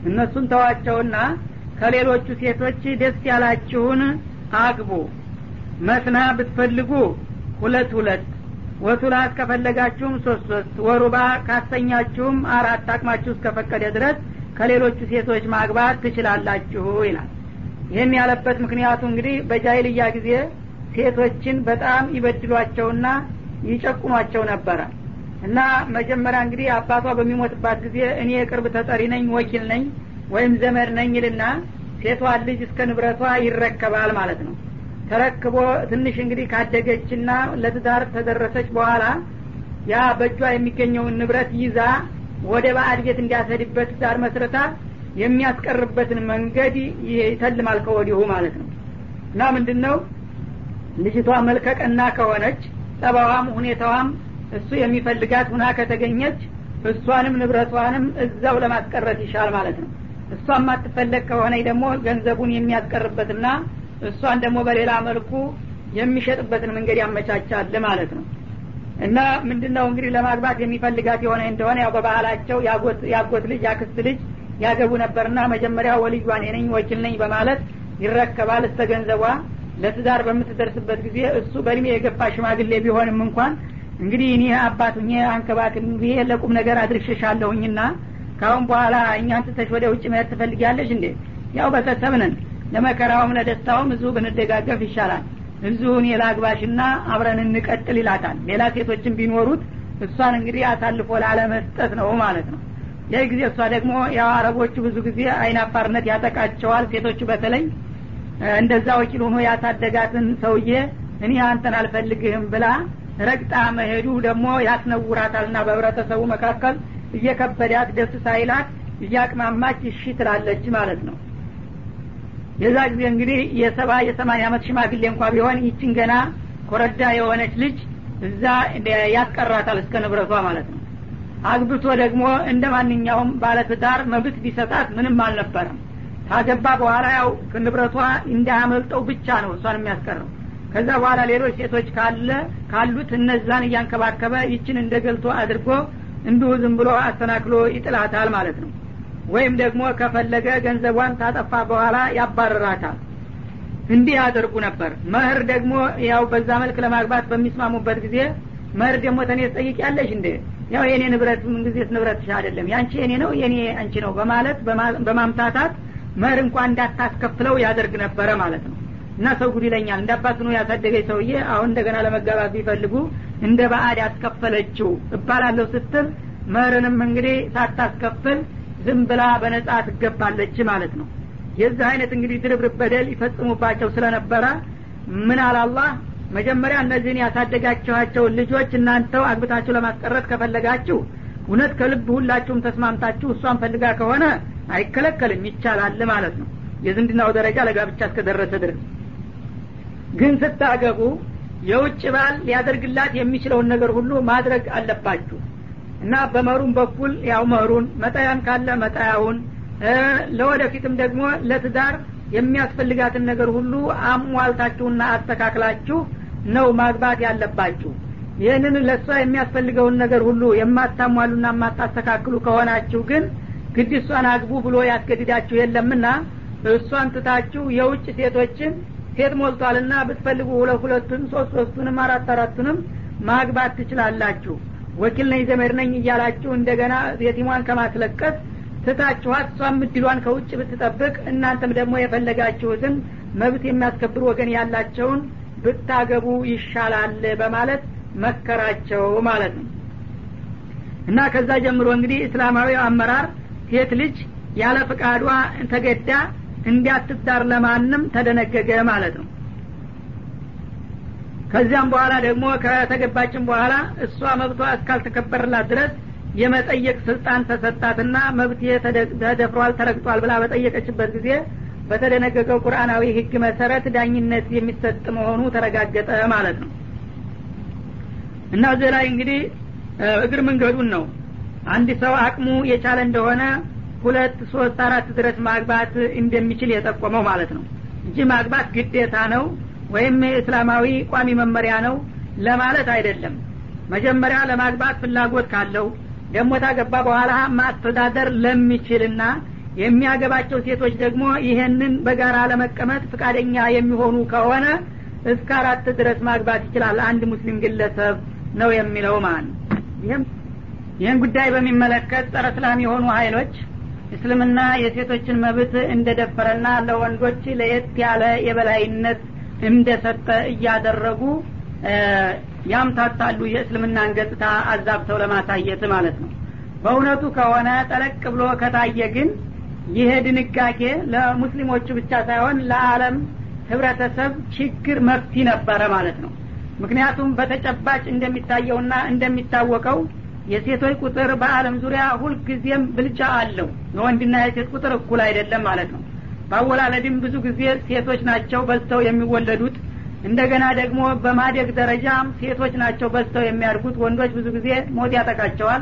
እነሱን ተዋቸውና ከሌሎቹ ሴቶች ደስ ያላችሁን አግቡ። መስና ብትፈልጉ ሁለት ሁለት ወቱላት ከፈለጋችሁም ሶስት ሶስት ወሩባ ካሰኛችሁም አራት አቅማችሁ እስከፈቀደ ድረስ ከሌሎቹ ሴቶች ማግባት ትችላላችሁ ይላል። ይህን ያለበት ምክንያቱ እንግዲህ በጃይልያ ጊዜ ሴቶችን በጣም ይበድሏቸውና ይጨቁኗቸው ነበረ። እና መጀመሪያ እንግዲህ አባቷ በሚሞትባት ጊዜ እኔ የቅርብ ተጠሪ ነኝ ወኪል ነኝ ወይም ዘመድ ነኝ ይልና ሴቷን ልጅ እስከ ንብረቷ ይረከባል ማለት ነው። ተረክቦ ትንሽ እንግዲህ ካደገችና ለትዳር ተደረሰች በኋላ ያ በእጇ የሚገኘውን ንብረት ይዛ ወደ ባዕድ ቤት እንዲያሰድበት ትዳር መስረታ የሚያስቀርበትን መንገድ ይተልማል ከወዲሁ ማለት ነው። እና ምንድን ነው ልጅቷ መልከቀና ከሆነች ጸባዋም ሁኔታዋም እሱ የሚፈልጋት ሁና ከተገኘች እሷንም ንብረቷንም እዛው ለማስቀረት ይሻል ማለት ነው። እሷ የማትፈለግ ከሆነ ደግሞ ገንዘቡን የሚያስቀርበትና እሷን ደግሞ በሌላ መልኩ የሚሸጥበትን መንገድ ያመቻቻል ማለት ነው። እና ምንድነው እንግዲህ ለማግባት የሚፈልጋት የሆነ እንደሆነ ያው በባህላቸው ያጎት ልጅ ያክስት ልጅ ያገቡ ነበርና መጀመሪያ ወልጇን ነኝ ወኪል ነኝ በማለት ይረከባል እስተ ገንዘቧ ለትዳር በምትደርስበት ጊዜ እሱ በእድሜ የገፋ ሽማግሌ ቢሆንም እንኳን እንግዲህ እኔ አባት ሁኜ አንከባክቤ ለቁም ነገር አድርሽሻለሁኝና ካሁን በኋላ እኛን ትተሽ ወደ ውጭ መሄድ ትፈልጊያለሽ እንዴ? ያው ቤተሰብ ነን። ለመከራውም ለደስታውም እዚሁ ብንደጋገፍ ይሻላል። እዚሁ እኔ ላግባሽና አብረን እንቀጥል ይላታል። ሌላ ሴቶችን ቢኖሩት እሷን እንግዲህ አሳልፎ ላለመስጠት ነው ማለት ነው። ይህ ጊዜ እሷ ደግሞ ያው አረቦቹ ብዙ ጊዜ አይን አፋርነት ያጠቃቸዋል። ሴቶቹ በተለይ እንደዛ ወኪል ሆኖ ያሳደጋትን ሰውዬ እኔ አንተን አልፈልግህም ብላ ረግጣ መሄዱ ደግሞ ያስነውራታልና በህብረተሰቡ መካከል እየከበዳት ደስ ሳይላት እያቅማማች እሺ ትላለች ማለት ነው። የዛ ጊዜ እንግዲህ የሰባ የሰማንያ አመት ሽማግሌ እንኳ ቢሆን ይችን ገና ኮረዳ የሆነች ልጅ እዛ ያስቀራታል እስከ ንብረቷ ማለት ነው። አግብቶ ደግሞ እንደ ማንኛውም ባለትዳር መብት ቢሰጣት ምንም አልነበረም ካገባ በኋላ ያው ንብረቷ እንዳያመልጠው ብቻ ነው እሷን የሚያስቀረው። ከዛ በኋላ ሌሎች ሴቶች ካለ ካሉት እነዛን እያንከባከበ ይችን እንደ ገልቶ አድርጎ እንዲሁ ዝም ብሎ አስተናክሎ ይጥላታል ማለት ነው። ወይም ደግሞ ከፈለገ ገንዘቧን ታጠፋ በኋላ ያባረራታል። እንዲህ ያደርጉ ነበር። መህር ደግሞ ያው በዛ መልክ ለማግባት በሚስማሙበት ጊዜ መህር ደግሞ ተኔ ጠይቅ ያለሽ እንዴ? ያው የኔ ንብረት ምንጊዜስ ንብረትሽ አይደለም? ያንቺ የኔ ነው የኔ አንቺ ነው በማለት በማምታታት መህር እንኳን እንዳታስከፍለው ያደርግ ነበረ ማለት ነው። እና ሰው ጉድ ይለኛል። እንደ ያሳደገኝ ሰውዬ አሁን እንደገና ለመጋባት ቢፈልጉ እንደ በአድ ያስከፈለችው እባላለሁ ስትል መህርንም እንግዲህ ሳታስከፍል ዝም ብላ በነጻ ትገባለች ማለት ነው። የዚህ አይነት እንግዲህ ድርብርብ በደል ይፈጽሙባቸው ስለነበረ ምን አላላህ መጀመሪያ እነዚህን ያሳደጋችኋቸውን ልጆች እናንተው አግብታችሁ ለማስቀረት ከፈለጋችሁ እውነት ከልብ ሁላችሁም ተስማምታችሁ እሷን ፈልጋ ከሆነ አይከለከልም ይቻላል ማለት ነው። የዝምድናው ደረጃ ለጋብቻ እስከደረሰ ድረስ። ግን ስታገቡ የውጭ ባል ሊያደርግላት የሚችለውን ነገር ሁሉ ማድረግ አለባችሁ። እና በመሩን በኩል ያው መሩን መጣያም ካለ መጣያውን ለወደፊትም ደግሞ ለትዳር የሚያስፈልጋትን ነገር ሁሉ አሟልታችሁና አስተካክላችሁ ነው ማግባት ያለባችሁ። ይህንን ለእሷ የሚያስፈልገውን ነገር ሁሉ የማታሟሉና የማታስተካክሉ ከሆናችሁ ግን ግድ እሷን አግቡ ብሎ ያስገድዳችሁ የለምና እሷን ትታችሁ የውጭ ሴቶችን ሴት ሞልቷልና ብትፈልጉ ሁለት ሁለቱን ሶስት ሶስቱንም አራት አራቱንም ማግባት ትችላላችሁ። ወኪል ነኝ ዘመድ ነኝ እያላችሁ እንደገና የቲሟን ከማስለቀስ ትታችኋት እሷም እድሏን ከውጭ ብትጠብቅ እናንተም ደግሞ የፈለጋችሁትን መብት የሚያስከብር ወገን ያላቸውን ብታገቡ ይሻላል በማለት መከራቸው ማለት ነው። እና ከዛ ጀምሮ እንግዲህ እስላማዊ አመራር ሴት ልጅ ያለ ፍቃዷ ተገዳ እንዲያትዳር ለማንም ተደነገገ ማለት ነው። ከዚያም በኋላ ደግሞ ከተገባችን በኋላ እሷ መብቷ እስካልተከበርላት ድረስ የመጠየቅ ስልጣን ተሰጣትና መብት ተደፍሯል ተረግጧል ብላ በጠየቀችበት ጊዜ በተደነገገው ቁርአናዊ ህግ መሰረት ዳኝነት የሚሰጥ መሆኑ ተረጋገጠ ማለት ነው። እና እዚህ ላይ እንግዲህ እግር መንገዱን ነው አንድ ሰው አቅሙ የቻለ እንደሆነ ሁለት ሶስት አራት ድረስ ማግባት እንደሚችል የጠቆመው ማለት ነው። እንጂ ማግባት ግዴታ ነው ወይም እስላማዊ ቋሚ መመሪያ ነው ለማለት አይደለም። መጀመሪያ ለማግባት ፍላጎት ካለው ደግሞ ታገባ በኋላ ማስተዳደር ለሚችልና የሚያገባቸው ሴቶች ደግሞ ይሄንን በጋራ ለመቀመጥ ፍቃደኛ የሚሆኑ ከሆነ እስከ አራት ድረስ ማግባት ይችላል። አንድ ሙስሊም ግለሰብ ነው የሚለው ማለት ነው ይህን ጉዳይ በሚመለከት ጸረ እስላም የሆኑ ሀይሎች እስልምና የሴቶችን መብት እንደደፈረና ለወንዶች ለየት ያለ የበላይነት እንደሰጠ እያደረጉ ያምታታሉ የእስልምናን ገጽታ አዛብተው ለማሳየት ማለት ነው። በእውነቱ ከሆነ ጠለቅ ብሎ ከታየ ግን ይሄ ድንጋጌ ለሙስሊሞቹ ብቻ ሳይሆን ለአለም ህብረተሰብ ችግር መፍቲ ነበረ ማለት ነው። ምክንያቱም በተጨባጭ እንደሚታየውና እንደሚታወቀው የሴቶች ቁጥር በአለም ዙሪያ ሁልጊዜም ብልጫ አለው። የወንድና የሴት ቁጥር እኩል አይደለም ማለት ነው። በአወላለድም ብዙ ጊዜ ሴቶች ናቸው በዝተው የሚወለዱት። እንደገና ደግሞ በማደግ ደረጃም ሴቶች ናቸው በዝተው የሚያድጉት። ወንዶች ብዙ ጊዜ ሞት ያጠቃቸዋል።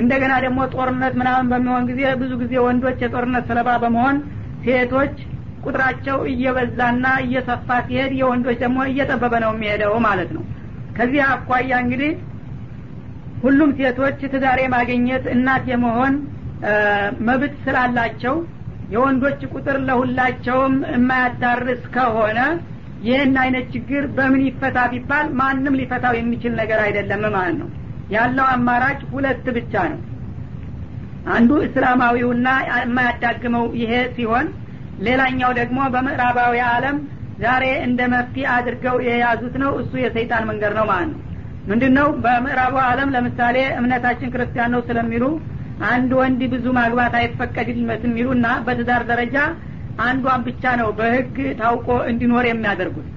እንደገና ደግሞ ጦርነት ምናምን በሚሆን ጊዜ ብዙ ጊዜ ወንዶች የጦርነት ሰለባ በመሆን ሴቶች ቁጥራቸው እየበዛና እየሰፋ ሲሄድ የወንዶች ደግሞ እየጠበበ ነው የሚሄደው ማለት ነው። ከዚህ አኳያ እንግዲህ ሁሉም ሴቶች ትዳር የማግኘት እናት የመሆን መብት ስላላቸው የወንዶች ቁጥር ለሁላቸውም የማያዳርስ ከሆነ ይህን አይነት ችግር በምን ይፈታ ቢባል ማንም ሊፈታው የሚችል ነገር አይደለም ማለት ነው። ያለው አማራጭ ሁለት ብቻ ነው። አንዱ እስላማዊውና የማያዳግመው ይሄ ሲሆን ሌላኛው ደግሞ በምዕራባዊ አለም ዛሬ እንደ መፍትሄ አድርገው የያዙት ነው። እሱ የሰይጣን መንገድ ነው ማለት ነው ምንድን ነው በምዕራቡ አለም ለምሳሌ እምነታችን ክርስቲያን ነው ስለሚሉ አንድ ወንድ ብዙ ማግባት አይፈቀድለትም የሚሉና በትዳር ደረጃ አንዷን ብቻ ነው በህግ ታውቆ እንዲኖር የሚያደርጉት።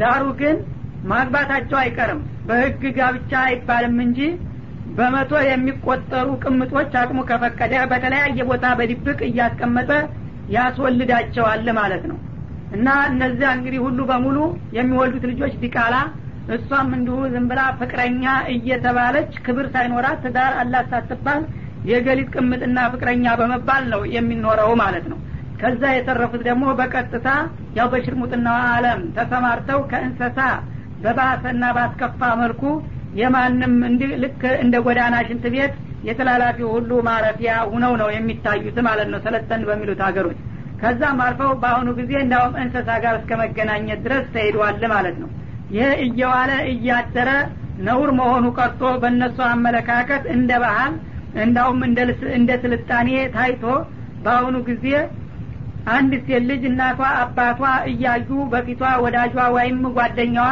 ዳሩ ግን ማግባታቸው አይቀርም። በህግ ጋብቻ አይባልም እንጂ በመቶ የሚቆጠሩ ቅምጦች አቅሙ ከፈቀደ በተለያየ ቦታ በድብቅ እያስቀመጠ ያስወልዳቸዋል ማለት ነው። እና እነዚያ እንግዲህ ሁሉ በሙሉ የሚወልዱት ልጆች ዲቃላ እሷም እንዲሁ ዝም ብላ ፍቅረኛ እየተባለች ክብር ሳይኖራት ትዳር አላት ሳትባል የገሊት ቅምጥና ፍቅረኛ በመባል ነው የሚኖረው ማለት ነው። ከዛ የተረፉት ደግሞ በቀጥታ ያው በሽርሙጥና አለም ተሰማርተው ከእንሰሳ በባሰና ባስከፋ መልኩ የማንም ልክ እንደ ጎዳና ሽንት ቤት የተላላፊ ሁሉ ማረፊያ ሁነው ነው የሚታዩት ማለት ነው ሰለጠን በሚሉት ሀገሮች። ከዛም አልፈው በአሁኑ ጊዜ እንዳውም እንስሳ ጋር እስከ መገናኘት ድረስ ተሄዷል ማለት ነው ይህ እየዋለ እያደረ ነውር መሆኑ ቀርቶ በእነሱ አመለካከት እንደ ባህል እንዳውም እንደ ስልጣኔ ታይቶ በአሁኑ ጊዜ አንድ ሴት ልጅ እናቷ አባቷ እያዩ በፊቷ ወዳጇ ወይም ጓደኛዋ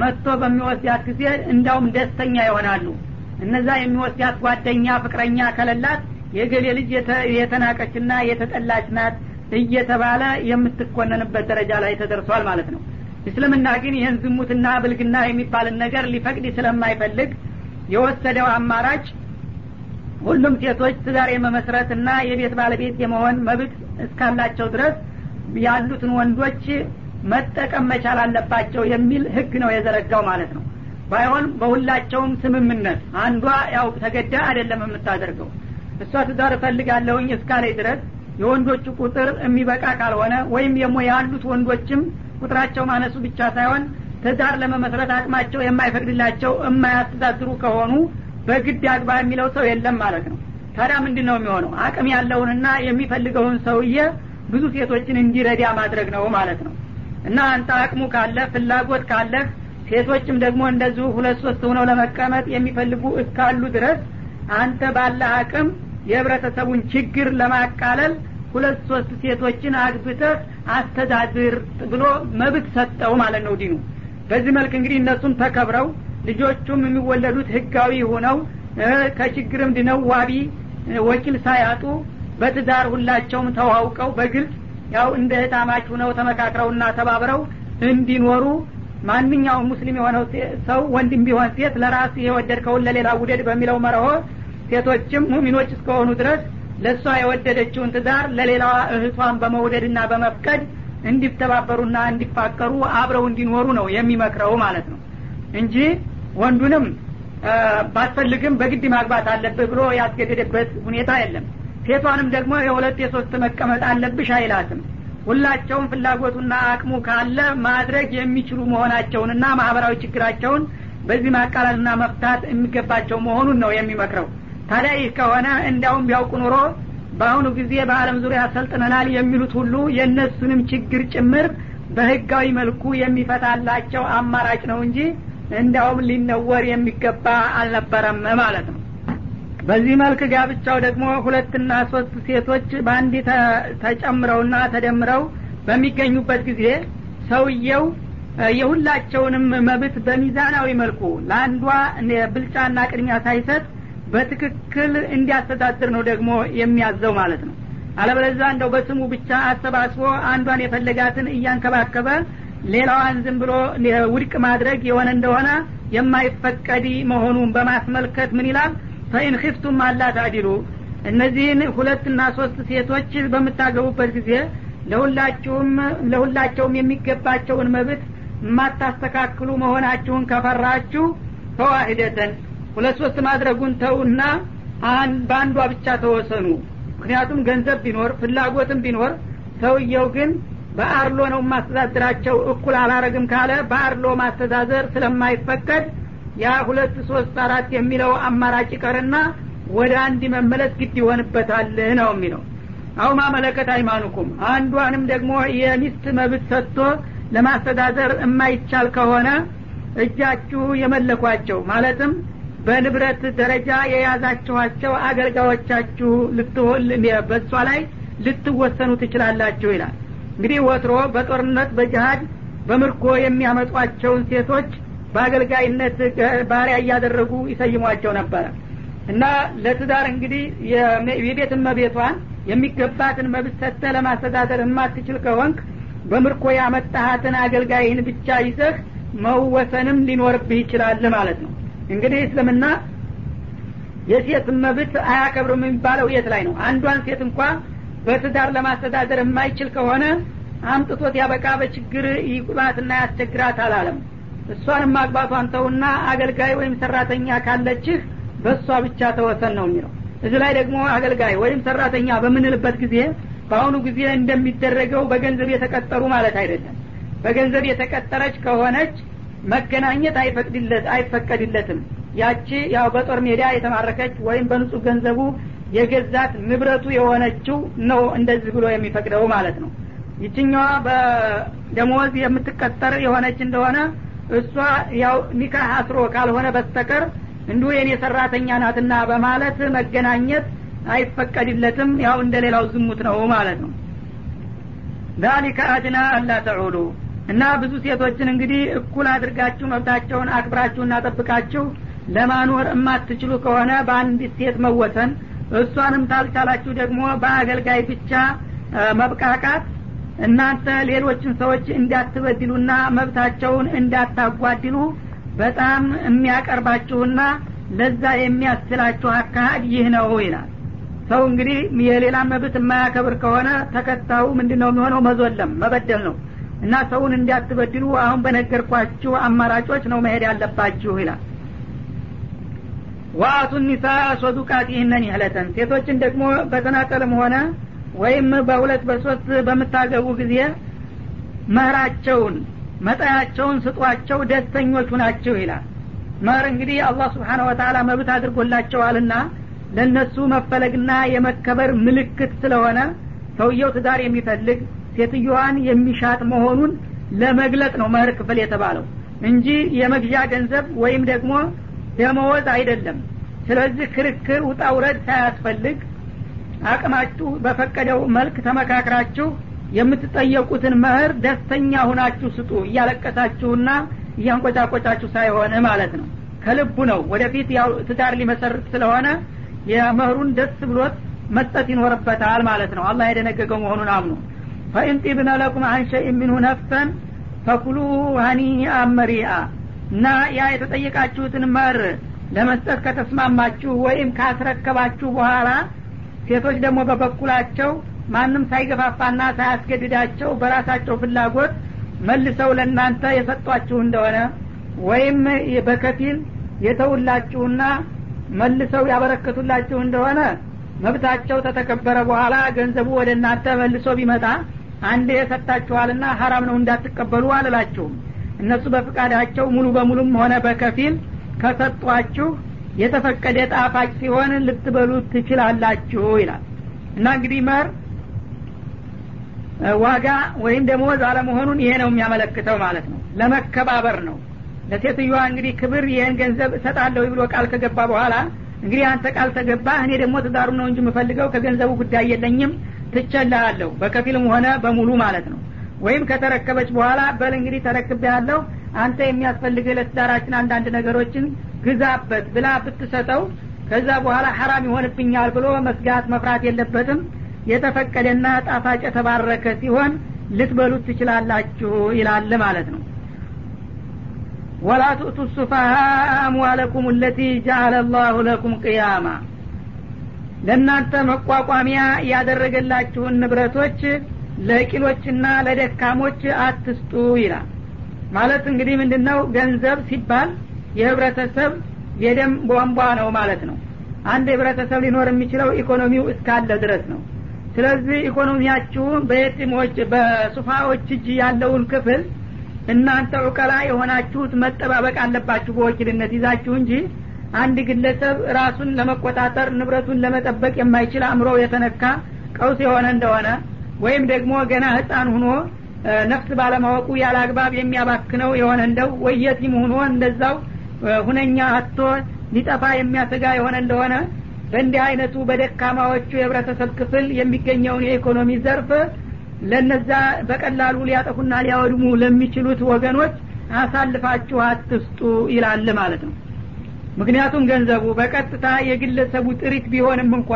መጥቶ በሚወስዳት ጊዜ እንዳውም ደስተኛ ይሆናሉ። እነዛ የሚወስዳት ጓደኛ ፍቅረኛ ከለላት የገሌ ልጅ የተናቀችና የተጠላች ናት እየተባለ የምትኮነንበት ደረጃ ላይ ተደርሷል ማለት ነው እስልምና ግን ይህን ዝሙትና ብልግና የሚባልን ነገር ሊፈቅድ ስለማይፈልግ የወሰደው አማራጭ ሁሉም ሴቶች ትዳር የመመስረትና የቤት ባለቤት የመሆን መብት እስካላቸው ድረስ ያሉትን ወንዶች መጠቀም መቻል አለባቸው የሚል ህግ ነው የዘረጋው ማለት ነው። ባይሆን በሁላቸውም ስምምነት አንዷ ያው ተገዳ አይደለም የምታደርገው። እሷ ትዳር እፈልጋለሁኝ እስካላይ ድረስ የወንዶቹ ቁጥር የሚበቃ ካልሆነ ወይም ደግሞ ያሉት ወንዶችም ቁጥራቸው ማነሱ ብቻ ሳይሆን ትዳር ለመመስረት አቅማቸው የማይፈቅድላቸው የማያስተዳድሩ ከሆኑ በግድ አግባ የሚለው ሰው የለም ማለት ነው። ታዲያ ምንድን ነው የሚሆነው? አቅም ያለውንና የሚፈልገውን ሰውዬ ብዙ ሴቶችን እንዲረዳ ማድረግ ነው ማለት ነው። እና አንተ አቅሙ ካለ ፍላጎት ካለህ ሴቶችም ደግሞ እንደዚሁ ሁለት ሶስት ሆነው ለመቀመጥ የሚፈልጉ እስካሉ ድረስ አንተ ባለ አቅም የህብረተሰቡን ችግር ለማቃለል ሁለት ሶስት ሴቶችን አግብተህ አስተዳድር ብሎ መብት ሰጠው ማለት ነው ዲኑ። በዚህ መልክ እንግዲህ እነሱም ተከብረው ልጆቹም የሚወለዱት ህጋዊ ሆነው ከችግርም ድነው ዋቢ ወኪል ሳያጡ በትዳር ሁላቸውም ተዋውቀው በግልጽ ያው እንደ እህታማች ሁነው ተመካክረውና ተባብረው እንዲኖሩ ማንኛውም ሙስሊም የሆነው ሰው ወንድም ቢሆን ሴት ለራሱ የወደድከውን ለሌላ ውደድ በሚለው መርሆ ሴቶችም ሙሚኖች እስከሆኑ ድረስ ለእሷ የወደደችውን ትዳር ለሌላዋ እህቷን በመውደድና በመፍቀድ እንዲተባበሩና እንዲፋቀሩ አብረው እንዲኖሩ ነው የሚመክረው ማለት ነው። እንጂ ወንዱንም ባትፈልግም በግድ ማግባት አለብህ ብሎ ያስገደደበት ሁኔታ የለም። ሴቷንም ደግሞ የሁለት የሶስት መቀመጥ አለብሽ አይላትም። ሁላቸውም ፍላጎቱና አቅሙ ካለ ማድረግ የሚችሉ መሆናቸውንና ማህበራዊ ችግራቸውን በዚህ ማቃለልና መፍታት የሚገባቸው መሆኑን ነው የሚመክረው ታዲያ ይህ ከሆነ እንዲያውም ቢያውቁ ኑሮ በአሁኑ ጊዜ በአለም ዙሪያ ሰልጥነናል የሚሉት ሁሉ የእነሱንም ችግር ጭምር በህጋዊ መልኩ የሚፈታላቸው አማራጭ ነው እንጂ እንዲያውም ሊነወር የሚገባ አልነበረም ማለት ነው። በዚህ መልክ ጋብቻው ደግሞ ሁለትና ሶስት ሴቶች በአንድ ተጨምረውና ተደምረው በሚገኙበት ጊዜ ሰውየው የሁላቸውንም መብት በሚዛናዊ መልኩ ለአንዷ ብልጫና ቅድሚያ ሳይሰጥ በትክክል እንዲያስተዳድር ነው ደግሞ የሚያዘው ማለት ነው። አለበለዛ እንደው በስሙ ብቻ አሰባስቦ አንዷን የፈለጋትን እያንከባከበ ሌላዋን ዝም ብሎ ውድቅ ማድረግ የሆነ እንደሆነ የማይፈቀድ መሆኑን በማስመልከት ምን ይላል? ፈኢን ኪፍቱም አላ ታዲሉ እነዚህን ሁለትና ሶስት ሴቶች በምታገቡበት ጊዜ ለሁላችሁም ለሁላቸውም የሚገባቸውን መብት የማታስተካክሉ መሆናችሁን ከፈራችሁ ፈዋሂደተን ሁለት ሶስት ማድረጉን ተውና በአንዷ ብቻ ተወሰኑ። ምክንያቱም ገንዘብ ቢኖር ፍላጎትም ቢኖር ሰውየው ግን በአርሎ ነው ማስተዳድራቸው እኩል አላረግም ካለ በአርሎ ማስተዳደር ስለማይፈቀድ ያ ሁለት ሶስት አራት የሚለው አማራጭ ይቀርና ወደ አንድ መመለስ ግድ ይሆንበታል ነው የሚለው። አው ማመለከት አይማኑኩም አንዷንም ደግሞ የሚስት መብት ሰጥቶ ለማስተዳደር የማይቻል ከሆነ እጃችሁ የመለኳቸው። ማለትም በንብረት ደረጃ የያዛችኋቸው አገልጋዮቻችሁ በእሷ ላይ ልትወሰኑ ትችላላችሁ ይላል። እንግዲህ ወትሮ በጦርነት በጅሀድ በምርኮ የሚያመጧቸውን ሴቶች በአገልጋይነት ባሪያ እያደረጉ ይሰይሟቸው ነበረ። እና ለትዳር እንግዲህ የቤት እመቤቷን የሚገባትን መብት ሰጥተ ለማስተዳደር የማትችል ከሆንክ በምርኮ ያመጣሃትን አገልጋይህን ብቻ ይዘህ መወሰንም ሊኖርብህ ይችላል ማለት ነው እንግዲህ እስልምና የሴት መብት አያከብርም የሚባለው የት ላይ ነው? አንዷን ሴት እንኳ በትዳር ለማስተዳደር የማይችል ከሆነ አምጥቶት ያበቃ በችግር ይቁላትና ያስቸግራት አላለም። እሷንም ማግባቷን ተውና አገልጋይ ወይም ሰራተኛ ካለችህ በእሷ ብቻ ተወሰን ነው የሚለው። እዚህ ላይ ደግሞ አገልጋይ ወይም ሰራተኛ በምንልበት ጊዜ በአሁኑ ጊዜ እንደሚደረገው በገንዘብ የተቀጠሩ ማለት አይደለም። በገንዘብ የተቀጠረች ከሆነች መገናኘት አይፈቅድለት አይፈቀድለትም። ያቺ ያው በጦር ሜዳ የተማረከች ወይም በንጹህ ገንዘቡ የገዛት ንብረቱ የሆነችው ነው እንደዚህ ብሎ የሚፈቅደው ማለት ነው። ይችኛዋ በደሞዝ የምትቀጠር የሆነች እንደሆነ እሷ ያው ኒካህ አስሮ ካልሆነ በስተቀር እንዲሁ የኔ ሰራተኛ ናትና በማለት መገናኘት አይፈቀድለትም። ያው እንደ ሌላው ዝሙት ነው ማለት ነው። ዛሊከ አድና አላ ተዑሉ እና ብዙ ሴቶችን እንግዲህ እኩል አድርጋችሁ መብታቸውን አክብራችሁና ጠብቃችሁ ለማኖር የማትችሉ ከሆነ በአንዲት ሴት መወሰን እሷንም ታልቻላችሁ ደግሞ በአገልጋይ ብቻ መብቃቃት እናንተ ሌሎችን ሰዎች እንዳትበድሉና መብታቸውን እንዳታጓድሉ በጣም የሚያቀርባችሁና ለዛ የሚያስችላችሁ አካሄድ ይህ ነው ይላል። ሰው እንግዲህ የሌላ መብት የማያከብር ከሆነ ተከታዩ ምንድ ነው የሚሆነው? መዞለም መበደል ነው እና ሰውን እንዳትበድሉ አሁን በነገርኳችሁ አማራጮች ነው መሄድ ያለባችሁ ይላል። ዋአቱ ኒሳ ሶዱቃቲህነ ኒህለተን ሴቶችን ደግሞ በተናጠልም ሆነ ወይም በሁለት በሶስት በምታገቡ ጊዜ መህራቸውን መጠያቸውን ስጧቸው ደስተኞች ሁናቸው ይላል። መህር እንግዲህ አላህ ስብሓን ወተላ መብት አድርጎላቸዋልና ለእነሱ መፈለግና የመከበር ምልክት ስለሆነ ሰውየው ትዳር የሚፈልግ ሴትዮዋን የሚሻት መሆኑን ለመግለጥ ነው መህር ክፍል የተባለው እንጂ የመግዣ ገንዘብ ወይም ደግሞ ደመወዝ አይደለም። ስለዚህ ክርክር ውጣውረድ ሳያስፈልግ አቅማችሁ በፈቀደው መልክ ተመካክራችሁ የምትጠየቁትን መህር ደስተኛ ሁናችሁ ስጡ እያለቀሳችሁና እያንቆጫቆጫችሁ ሳይሆን ማለት ነው። ከልቡ ነው። ወደፊት ያው ትዳር ሊመሰርት ስለሆነ የመህሩን ደስ ብሎት መስጠት ይኖርበታል ማለት ነው። አላህ የደነገገው መሆኑን አምኑ ፈኢንጢብነ ለኩም አንሸኢ ሚንሁ ነፍሰን ፈኩሉ ሀኒአ መሪአ እና ያ የተጠየቃችሁትን መር ለመስጠት ከተስማማችሁ ወይም ካስረከባችሁ በኋላ ሴቶች ደግሞ በበኩላቸው ማንም ሳይገፋፋና ሳያስገድዳቸው በራሳቸው ፍላጎት መልሰው ለእናንተ የሰጧችሁ እንደሆነ ወይም በከፊል የተውላችሁና መልሰው ያበረከቱላችሁ እንደሆነ መብታቸው ተተከበረ በኋላ ገንዘቡ ወደ እናንተ መልሶ ቢመጣ አንዴ የሰጣችኋልና ሀራም ነው እንዳትቀበሉ አልላችሁም። እነሱ በፍቃዳቸው ሙሉ በሙሉም ሆነ በከፊል ከሰጧችሁ የተፈቀደ ጣፋጭ ሲሆን ልትበሉ ትችላላችሁ ይላል። እና እንግዲህ መር ዋጋ ወይም ደሞዝ አለመሆኑን ይሄ ነው የሚያመለክተው ማለት ነው። ለመከባበር ነው። ለሴትዮዋ እንግዲህ ክብር ይህን ገንዘብ እሰጣለሁ ብሎ ቃል ከገባ በኋላ እንግዲህ አንተ ቃል ተገባ እኔ ደግሞ ትዳሩ ነው እንጂ የምፈልገው ከገንዘቡ ጉዳይ የለኝም ትቸልሃለሁ በከፊልም ሆነ በሙሉ ማለት ነው። ወይም ከተረከበች በኋላ በል እንግዲህ ተረክብ ያለው አንተ የሚያስፈልግህ ለትዳራችን አንዳንድ ነገሮችን ግዛበት ብላ ብትሰጠው ከዛ በኋላ ሐራም ይሆንብኛል ብሎ መስጋት መፍራት የለበትም። የተፈቀደና ጣፋጭ የተባረከ ሲሆን ልትበሉት ትችላላችሁ ይላል ማለት ነው። ወላ ትእቱ ሱፋሃ አምዋለኩም ለቲ ጃአለ ላሁ ለኩም ቅያማ ለእናንተ መቋቋሚያ ያደረገላችሁን ንብረቶች ለቂሎችና ለደካሞች አትስጡ ይላል። ማለት እንግዲህ ምንድን ነው ገንዘብ ሲባል የህብረተሰብ የደም ቧንቧ ነው ማለት ነው። አንድ ህብረተሰብ ሊኖር የሚችለው ኢኮኖሚው እስካለ ድረስ ነው። ስለዚህ ኢኮኖሚያችሁ በየቲሞች በሱፋዎች እጅ ያለውን ክፍል እናንተ ዑቀላ የሆናችሁት መጠባበቅ አለባችሁ በወኪልነት ይዛችሁ እንጂ አንድ ግለሰብ ራሱን ለመቆጣጠር ንብረቱን ለመጠበቅ የማይችል አእምሮ የተነካ ቀውስ የሆነ እንደሆነ ወይም ደግሞ ገና ህፃን ሁኖ ነፍስ ባለማወቁ ያለ አግባብ የሚያባክነው የሆነ እንደው ወይ ሁኖ እንደዛው ሁነኛ አቶ ሊጠፋ የሚያሰጋ የሆነ እንደሆነ በእንዲህ አይነቱ በደካማዎቹ የህብረተሰብ ክፍል የሚገኘውን የኢኮኖሚ ዘርፍ ለነዛ በቀላሉ ሊያጠፉና ሊያወድሙ ለሚችሉት ወገኖች አሳልፋችሁ አትስጡ ይላል ማለት ነው ምክንያቱም ገንዘቡ በቀጥታ የግለሰቡ ጥሪት ቢሆንም እንኳ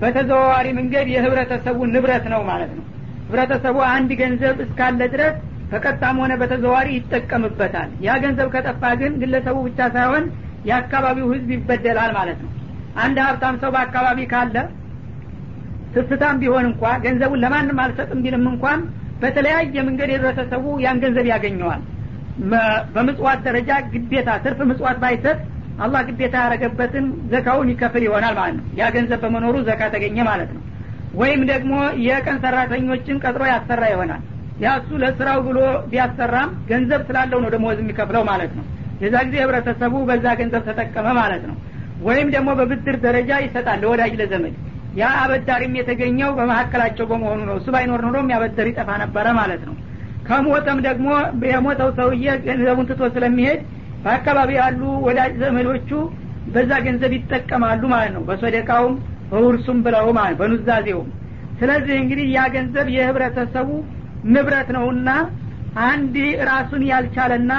በተዘዋዋሪ መንገድ የህብረተሰቡ ንብረት ነው ማለት ነው። ህብረተሰቡ አንድ ገንዘብ እስካለ ድረስ በቀጥታም ሆነ በተዘዋዋሪ ይጠቀምበታል። ያ ገንዘብ ከጠፋ ግን ግለሰቡ ብቻ ሳይሆን የአካባቢው ህዝብ ይበደላል ማለት ነው። አንድ ሀብታም ሰው በአካባቢ ካለ ስስታም ቢሆን እንኳ ገንዘቡን ለማንም አልሰጥም ቢልም እንኳን በተለያየ መንገድ የህብረተሰቡ ያን ገንዘብ ያገኘዋል። በምጽዋት ደረጃ ግዴታ ትርፍ ምጽዋት ባይሰጥ አላህ ግዴታ ያደረገበትን ዘካውን ይከፍል ይሆናል ማለት ነው። ያ ገንዘብ በመኖሩ ዘካ ተገኘ ማለት ነው። ወይም ደግሞ የቀን ሰራተኞችን ቀጥሮ ያሰራ ይሆናል። ያሱ ለስራው ብሎ ቢያሰራም ገንዘብ ስላለው ነው ደሞዝ የሚከፍለው ማለት ነው። የዛ ጊዜ ህብረተሰቡ በዛ ገንዘብ ተጠቀመ ማለት ነው። ወይም ደግሞ በብድር ደረጃ ይሰጣል ለወዳጅ ለዘመድ። ያ አበዳሪም የተገኘው በመካከላቸው በመሆኑ ነው። እሱ ባይኖር ኖሮ የሚያበደር ይጠፋ ነበረ ማለት ነው። ከሞተም ደግሞ የሞተው ሰውዬ ገንዘቡን ትቶ ስለሚሄድ በአካባቢ ያሉ ወዳጅ ዘመዶቹ በዛ ገንዘብ ይጠቀማሉ ማለት ነው። በሶደቃውም በውርሱም ብለው ማለት በኑዛዜውም። ስለዚህ እንግዲህ ያ ገንዘብ የህብረተሰቡ ንብረት ነውና አንድ ራሱን ያልቻለና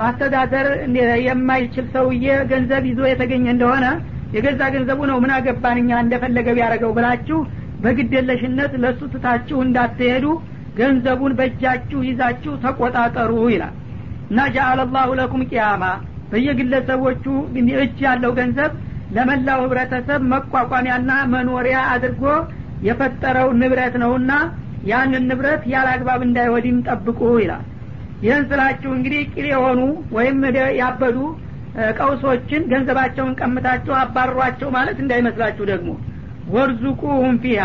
ማስተዳደር የማይችል ሰውዬ ገንዘብ ይዞ የተገኘ እንደሆነ የገዛ ገንዘቡ ነው። ምን አገባን እኛ እንደፈለገ ቢያደረገው ብላችሁ በግደለሽነት ለእሱ ትታችሁ እንዳትሄዱ ገንዘቡን በእጃችሁ ይዛችሁ ተቆጣጠሩ ይላል እና ጃአለ ላሁ ለኩም ቅያማ በየግለሰቦቹ እጅ ያለው ገንዘብ ለመላው ህብረተሰብ መቋቋሚያና መኖሪያ አድርጎ የፈጠረው ንብረት ነውና ያንን ንብረት ያለ አግባብ እንዳይወዲም ጠብቁ ይላል። ይህን ስላችሁ እንግዲህ ቂል የሆኑ ወይም ያበዱ ቀውሶችን ገንዘባቸውን ቀምታችሁ አባሯቸው ማለት እንዳይመስላችሁ ደግሞ። ወርዙቁሁም ፊሃ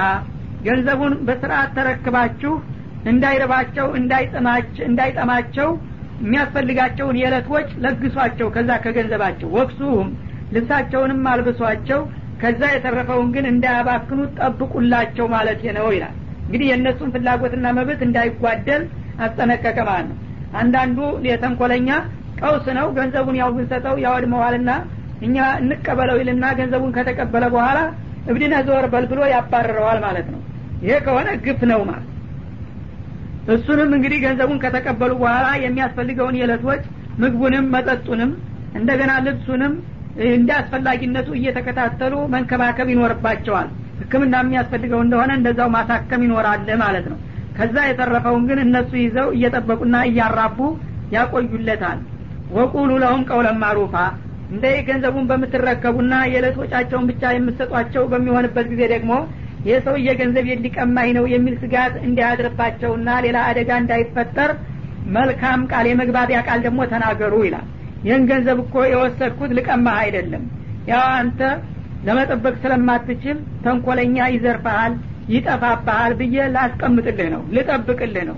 ገንዘቡን በስርአት ተረክባችሁ እንዳይረባቸው እንዳይጠማቸው የሚያስፈልጋቸውን የዕለት ወጭ ለግሷቸው ከዛ ከገንዘባቸው። ወቅሱሁም ልብሳቸውንም አልብሷቸው ከዛ የተረፈውን ግን እንዳያባክኑ ጠብቁላቸው ማለት ነው ይላል። እንግዲህ የእነሱን ፍላጎትና መብት እንዳይጓደል አስጠነቀቀ ማለት ነው። አንዳንዱ የተንኮለኛ ቀውስ ነው ገንዘቡን ያው ብንሰጠው ያወድመዋልና እኛ እንቀበለው ይልና ገንዘቡን ከተቀበለ በኋላ እብድነ ዘወር በል ብሎ ያባረረዋል ማለት ነው። ይሄ ከሆነ ግፍ ነው ማለት እሱንም እንግዲህ ገንዘቡን ከተቀበሉ በኋላ የሚያስፈልገውን የዕለት ወጭ ምግቡንም መጠጡንም እንደገና ልብሱንም እንደ አስፈላጊነቱ እየተከታተሉ መንከባከብ ይኖርባቸዋል። ህክምና የሚያስፈልገው እንደሆነ እንደዛው ማሳከም ይኖራል ማለት ነው። ከዛ የተረፈውን ግን እነሱ ይዘው እየጠበቁና እያራቡ ያቆዩለታል። ወቁሉ ለሁም ቀውለን ማሩፋ እንደ ገንዘቡን በምትረከቡና የዕለት ወጫቸውን ብቻ የምትሰጧቸው በሚሆንበት ጊዜ ደግሞ ይህ ሰውዬ ገንዘብ ሊቀማኝ ነው የሚል ስጋት እንዳያድርባቸውና ሌላ አደጋ እንዳይፈጠር መልካም ቃል የመግባቢያ ቃል ደግሞ ተናገሩ ይላል። ይህን ገንዘብ እኮ የወሰድኩት ልቀማህ አይደለም። ያው አንተ ለመጠበቅ ስለማትችል ተንኮለኛ ይዘርፈሃል ይጠፋብሃል ብዬ ላስቀምጥልህ ነው ልጠብቅልህ ነው።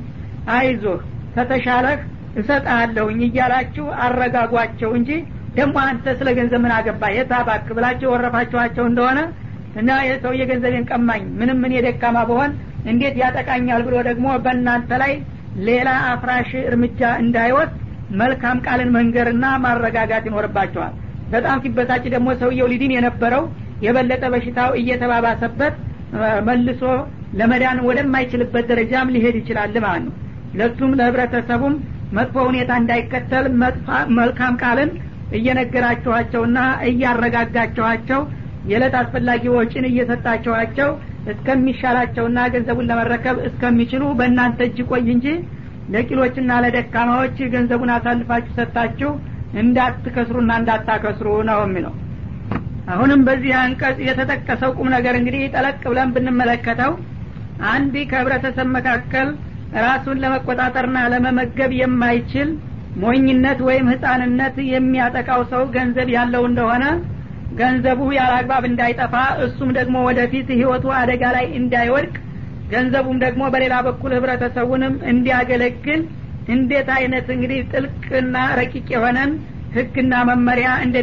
አይዞህ ከተሻለህ እሰጥሃለሁኝ እያላችሁ አረጋጓቸው እንጂ ደግሞ አንተ ስለ ገንዘብ ምን አገባ የታባክ ብላችሁ የወረፋችኋቸው እንደሆነ እና የሰው የገንዘቤን ቀማኝ። ምንም ምን የደካማ በሆን እንዴት ያጠቃኛል ብሎ ደግሞ በእናንተ ላይ ሌላ አፍራሽ እርምጃ እንዳይወስድ መልካም ቃልን መንገርና ማረጋጋት ይኖርባቸዋል። በጣም ሲበሳጭ ደግሞ ሰውየው ሊድን የነበረው የበለጠ በሽታው እየተባባሰበት መልሶ ለመዳን ወደማይችልበት ደረጃም ሊሄድ ይችላል ማለት ነው። ለሱም ለህብረተሰቡም መጥፎ ሁኔታ እንዳይከተል መልካም ቃልን እየነገራችኋቸውና እያረጋጋችኋቸው የዕለት አስፈላጊ ወጪን እየሰጣችኋቸው እስከሚሻላቸውና ገንዘቡን ለመረከብ እስከሚችሉ በእናንተ እጅ ቆይ እንጂ ለቂሎችና ለደካማዎች ገንዘቡን አሳልፋችሁ ሰጥታችሁ እንዳትከስሩና እንዳታከስሩ ነው የሚለው። አሁንም በዚህ አንቀጽ የተጠቀሰው ቁም ነገር እንግዲህ ጠለቅ ብለን ብንመለከተው አንድ ከህብረተሰብ መካከል ራሱን ለመቆጣጠርና ለመመገብ የማይችል ሞኝነት ወይም ህፃንነት የሚያጠቃው ሰው ገንዘብ ያለው እንደሆነ ገንዘቡ ያለ አግባብ እንዳይጠፋ እሱም ደግሞ ወደፊት ህይወቱ አደጋ ላይ እንዳይወድቅ ገንዘቡም ደግሞ በሌላ በኩል ህብረተሰቡንም እንዲያገለግል እንዴት አይነት እንግዲህ ጥልቅና ረቂቅ የሆነን ህግና መመሪያ እንደ